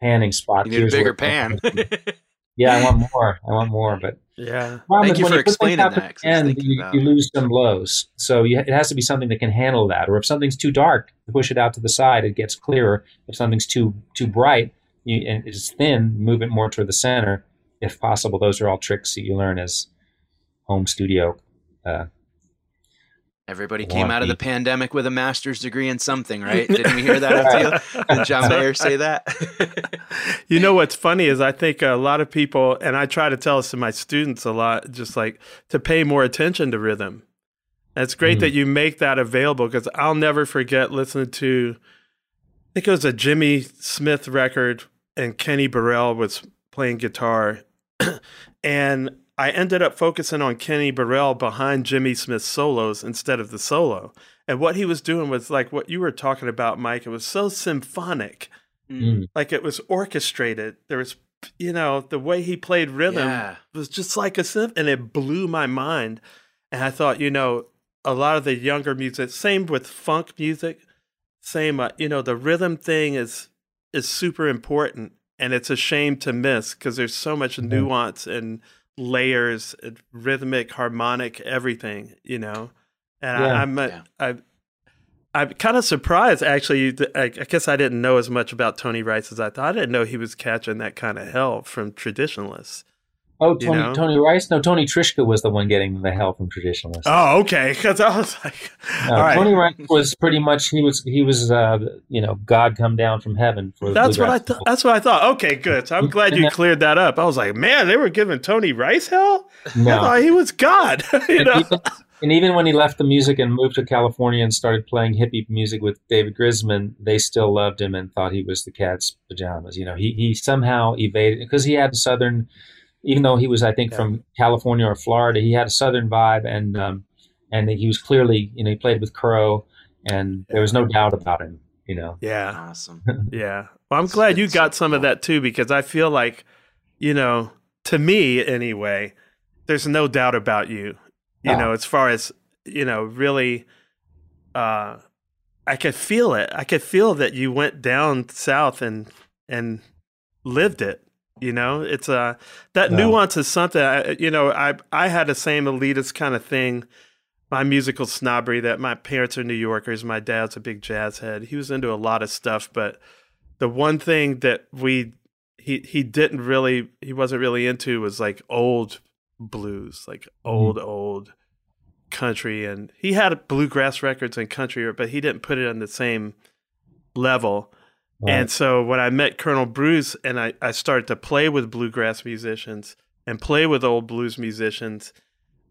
panning spots. You need a bigger pan. yeah, I want more. I want more. But Yeah. Thank you for things explaining that. to that, 'cause the I was end, you, about you lose some lows. So you, it has to be something that can handle that. Or if something's too dark, push it out to the side. It gets clearer. If something's too too bright you, and it's thin, move it more toward the center. If possible, those are all tricks that you learn as home studio uh, Everybody came out of the pandemic with a master's degree in something, right? Didn't we hear that? Did John Mayer say that? You know what's funny is I think a lot of people, and I try to tell this to my students a lot, just like to pay more attention to rhythm. And it's great Mm. that you make that available because I'll never forget listening to, I think it was a Jimmy Smith record, and Kenny Burrell was playing guitar. and I ended up focusing on Kenny Burrell behind Jimmy Smith's solos instead of the solo. And what he was doing was like what you were talking about, Mike. It was so symphonic mm, like it was orchestrated. There was, you know, the way he played rhythm Yeah. was just like a synth, and it blew my mind. And I thought, you know, a lot of the younger music, same with funk music, same, uh, you know, the rhythm thing is is super important, and it's a shame to miss because there's so much Mhm. nuance and layers, uh, rhythmic, harmonic, everything, you know. And Yeah. I, I'm, a, Yeah. I, I'm kind of surprised, actually. I, I guess I didn't know as much about Tony Rice as I thought. I didn't know he was catching that kind of hell from traditionalists. Oh, You Tony, know? Tony Rice? No, Tony Trischka was the one getting the hell from traditionalists. Oh, okay. Because I was like, No, all right. Tony Rice was pretty much he was he was uh, you know God come down from heaven for the That's what I thought. That's what I thought. Okay, good. So I'm glad you cleared that up. I was like, man, they were giving Tony Rice hell. I No, thought he was God. you know? and even when he left the music and moved to California and started playing hippie music with David Grisman, they still loved him and thought he was the cat's pajamas. You know, he he somehow evaded because he had southern, even though he was I think Yeah. from California or Florida, he had a southern vibe and um, and he was clearly you know he played with Crowe and there was no doubt about him. You know, Yeah. Awesome. Yeah. Well, I'm It's- glad you got so some of that too, because I feel like, you know, to me anyway, there's no doubt about you. You No. know, as far as, you know, really, uh, I could feel it. I could feel that you went down south and, and lived it. You know, it's uh, that Yeah. nuance is something, I, you know, I, I had the same elitist kind of thing my musical snobbery that my parents are New Yorkers. My dad's a big jazz head. He was into a lot of stuff, but the one thing that we he he didn't really he wasn't really into was like old blues, like old old country, and he had bluegrass records and country, but he didn't put it on the same level. And so when I met Colonel Bruce and I, I started to play with bluegrass musicians and play with old blues musicians,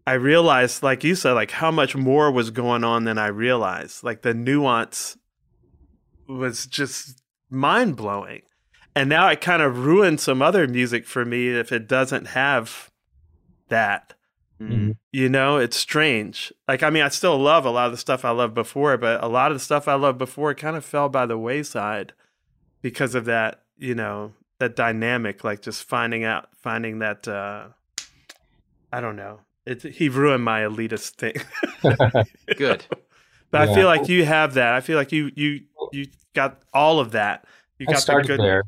I realized, like you said, like how much more was going on than I realized. Like the nuance was just mind blowing. And now it kind of ruined some other music for me if it doesn't have that. Mm. You know, it's strange. Like, I mean, I still love a lot of the stuff I loved before, but a lot of the stuff I loved before kind of fell by the wayside because of that, you know, that dynamic, like just finding out, finding that, uh, I don't know. It, he ruined my elitist thing. Good. But I feel like you have that. I feel like you, you, you got all of that. You I got the good. there.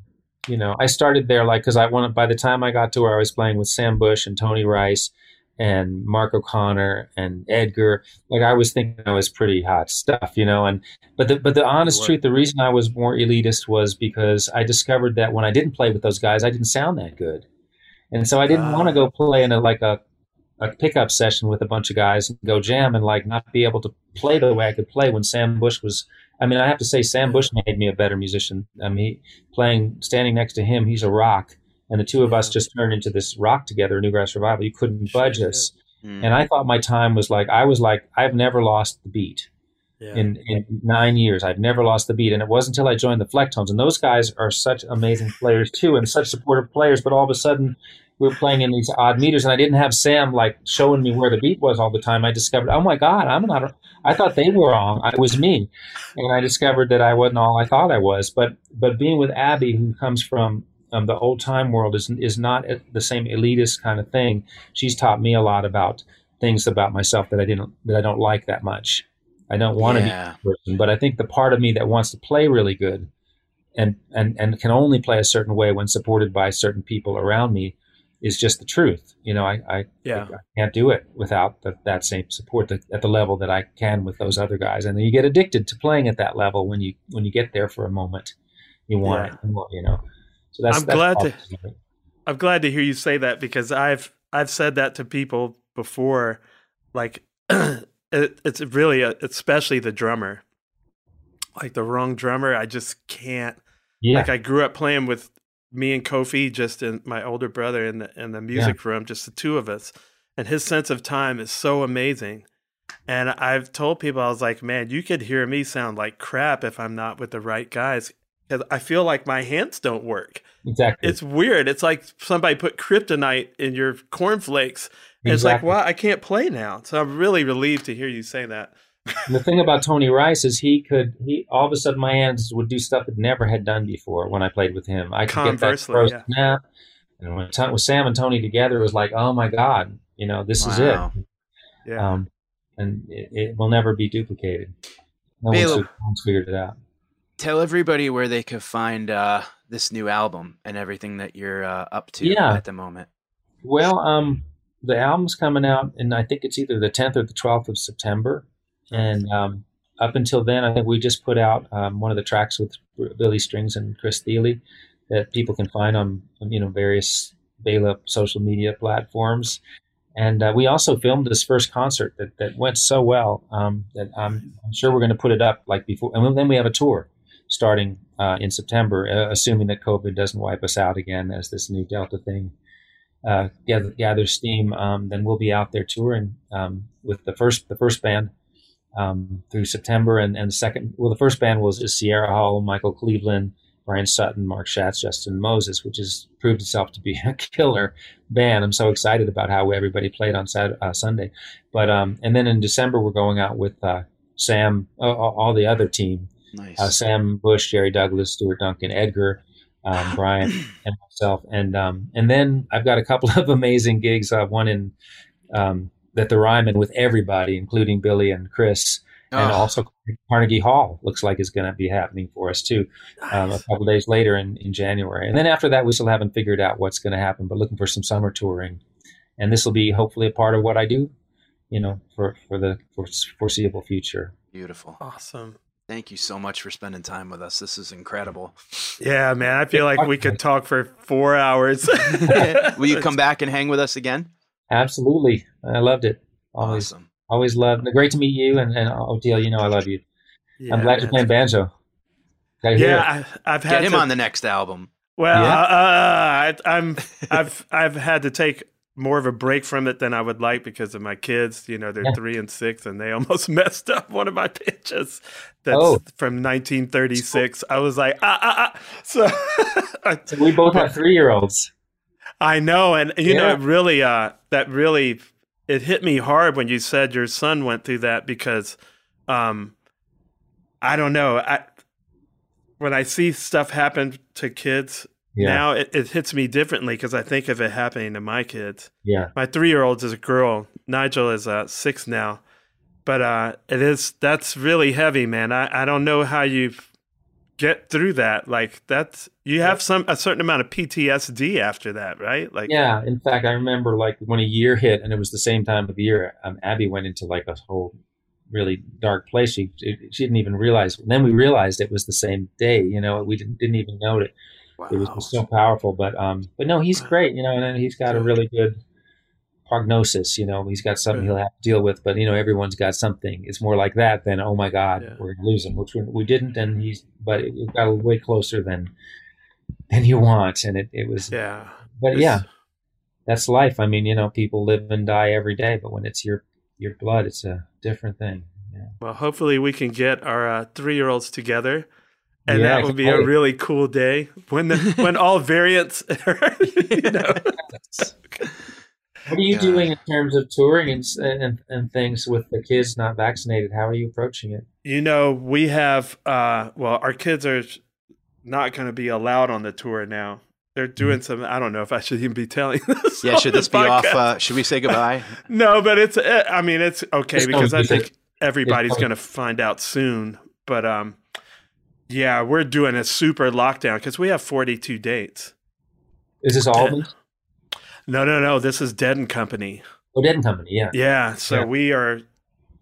You know, I started there like because I wanted. By the time I got to where I was playing with Sam Bush and Tony Rice and Mark O'Connor and Edgar, like I was thinking I was pretty hot stuff, you know. And but the but the honest truth, the reason I was more elitist was because I discovered that when I didn't play with those guys, I didn't sound that good, and so I didn't Ah. want to go play in a like a a pickup session with a bunch of guys and go jam and like not be able to play the way I could play when Sam Bush was. I mean, I have to say, Sam Bush made me a better musician. I mean, he, playing, standing next to him, he's a rock, and the two of us just turned into this rock together, New Grass Revival. You couldn't budge us, Mm. and I thought my time was like I was like I've never lost the beat Yeah. in, in nine years. I've never lost the beat. And it wasn't until I joined the Flecktones. And those guys are such amazing players too and such supportive players. But all of a sudden we were playing in these odd meters and I didn't have Sam like showing me where the beat was all the time. I discovered, oh my God, I'm not, I thought they were wrong. I was me. And I discovered that I wasn't all I thought I was. But, but being with Abby, who comes from um, the old time world is, is not the same elitist kind of thing. She's taught me a lot about things about myself that I didn't, that I don't like that much. I don't want to be yeah. person, but I think the part of me that wants to play really good and, and, and can only play a certain way when supported by certain people around me is just the truth. You know, I, I, Yeah. I can't do it without the, that same support that, at the level that I can with those other guys. And then you get addicted to playing at that level when you, when you get there for a moment, you want Yeah. it, you know? So that's, I'm that's glad part to- I'm glad to hear you say that because I've I've said that to people before. Like it, it's really a, especially the drummer. Like the wrong drummer, I just can't. Yeah. Like I grew up playing with me and Kofi, just in my older brother in the in the music room, just the two of us, and his sense of time is so amazing. And I've told people I was like, man, you could hear me sound like crap if I'm not with the right guys because I feel like my hands don't work exactly. it's weird. It's like somebody put kryptonite in your cornflakes. And It's like, Exactly. well, I can't play now. So I'm really relieved to hear you say that. the thing about Tony Rice is he could he all of a sudden my hands would do stuff it never had done before when I played with him. I could get that Conversely, yeah. snap. And when with Sam and Tony together, it was like, oh my god, you know, this is it. Yeah. Um, and it, it will never be duplicated. No one's figured it out. Tell everybody where they could find uh, this new album and everything that you're uh, up to Yeah. at the moment. Well, um, the album's coming out, and I think it's either the 10th or the 12th of September. And um, up until then, I think we just put out um, one of the tracks with Billy Strings and Chris Thile that people can find on you know various Bela social media platforms. And uh, we also filmed this first concert that, that went so well um, that I'm, I'm sure we're going to put it up like before. And then we have a tour starting uh, in September, uh, assuming that COVID doesn't wipe us out again as this new Delta thing uh, gather, gather steam, um, then we'll be out there touring um, with the first the first band um, through September, and and the second well the first band was Sierra Hull, Michael Cleveland, Bryan Sutton, Mark Schatz, Justin Moses, which has proved itself to be a killer band. I'm so excited about how everybody played on Saturday, uh, Sunday. But um, and then in December we're going out with uh, Sam, all the other team, Nice. uh, Sam Bush, Jerry Douglas, Stuart Duncan, Edgar, um, Bryan, and myself. And um, and then I've got a couple of amazing gigs. Uh, one in um, that the Ryman with everybody, including Billy and Chris, and Oh, also Carnegie Hall looks like is going to be happening for us too. Um, a couple days later in, in January, and then after that, we still haven't figured out what's going to happen. But looking for some summer touring, and this will be hopefully a part of what I do, you know, for for the for foreseeable future. beautiful. Awesome. Thank you so much for spending time with us. This is incredible. Yeah, man. I feel like we could talk for four hours. Will you come back and hang with us again? Absolutely, I loved it. Always, Awesome. always loved. Great to meet you, and and Oteil, you know I love you. Yeah, I'm glad man. you're playing banjo. Gotta. Yeah, I, I've had Get him to, on the next album. Well, Yeah. uh, I, I'm I've I've had to take more of a break from it than I would like because of my kids. You know, they're Yeah. three and six, and they almost messed up one of my pitches. That's Oh. from 1936. I was like, ah, ah, ah. So So we both have three year olds. I know, and you know, Yeah. it really, uh, that really, it hit me hard when you said your son went through that because, um, I don't know, I when I see stuff happen to kids Yeah, now, it, it hits me differently because I think of it happening to my kids. yeah, My three year old is a girl. Nigel is uh, six now, but uh, it is that's really heavy, man. I, I don't know how you get through that. Like that's you have some a certain amount of PTSD after that, right? Like yeah. In fact, I remember like when a year hit, and it was the same time of year. Um, Abby went into like a whole really dark place. She she didn't even realize. And then we realized it was the same day. You know, we didn't, didn't even know it. Wow. It was so powerful. But um, but no, he's great. You know, and he's got a really good prognosis. You know, he's got something he'll have to deal with. But you know, everyone's got something. It's more like that than oh my God, Yeah. we're gonna lose him, which we, we didn't. And he's but it, it got way closer than than you want, and it it was. yeah. But yeah, that's life. I mean, you know, people live and die every day, but when it's your your blood, it's a different thing. Yeah. Well, hopefully we can get our uh, three year olds together. And Yeah, that would be a really cool day when the when all variants, are, you know. What are you God. doing in terms of touring and, and and things with the kids not vaccinated? How are you approaching it? You know, we have uh well, our kids are not going to be allowed on the tour now. They're doing some I don't know if I should even be telling this. yeah, on should the this be off? Uh, should we say goodbye? no, but it's uh, I mean, it's okay Just don't because I use it. think everybody's going to find out soon, but um yeah, we're doing a super lockdown cuz we have 42 dates. Is this Albany? No, no, no, this is Dead and Company. Oh, Dead and Company, yeah. Yeah, so Yeah. we are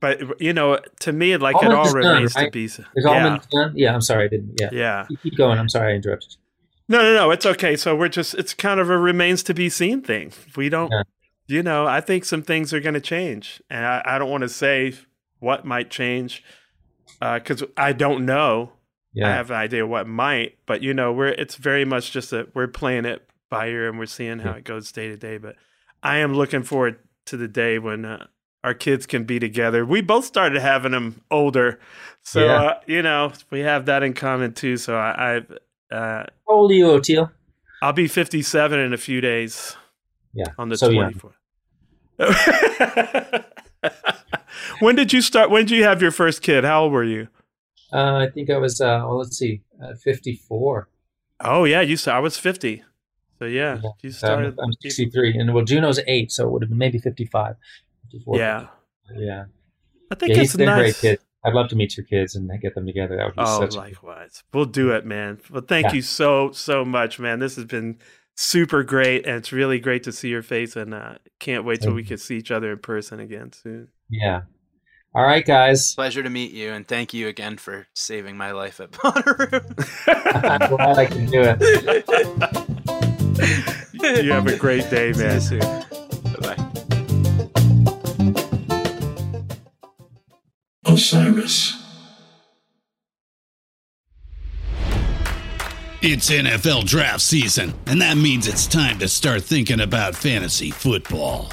but you know, to me like it all is done, remains to be Is yeah. Almond done? Yeah, I'm sorry, I didn't. Yeah. yeah. Keep- going. I'm sorry I interrupted. No, no, no. It's okay. So we're just, it's kind of a remains to be seen thing. We don't, Yeah. you know, I think some things are going to change. And I, I don't want to say what might change uh, because I don't know. Yeah. I have an idea what might, but, you know, we're, it's very much just that we're playing it by ear and we're seeing how Yeah. it goes day to day. But I am looking forward to the day when uh, our kids can be together. We both started having them older. So, Yeah. uh, you know, we have that in common too. So I, I, uh, How old are you, Oteil? I'll be 57 in a few days Yeah. on the so young. 24th. when did you start? When did you have your first kid? How old were you? Uh, I think I was. Uh, well, let's see, uh, 54. Oh yeah, you started. I was 50. So yeah, Yeah. you Um, started. I'm 63, and well, Juno's eight, so it would have been maybe 55. 54. yeah, Yeah. I think Yeah, it's nice. great kid. I'd love to meet your kids and get them together. That would be Oh, such. likewise. We'll do it, man. Well, thank Yeah. you so so much, man. This has been super great, and it's really great to see your face. And uh, can't wait till we can see each other in person again soon. Yeah. All right, guys. Pleasure to meet you, and thank you again for saving my life at Bonnaroo. I'm glad I can do it. you have a great day, man. See you soon. Bye bye. Osiris. It's NFL draft season, and that means it's time to start thinking about fantasy football.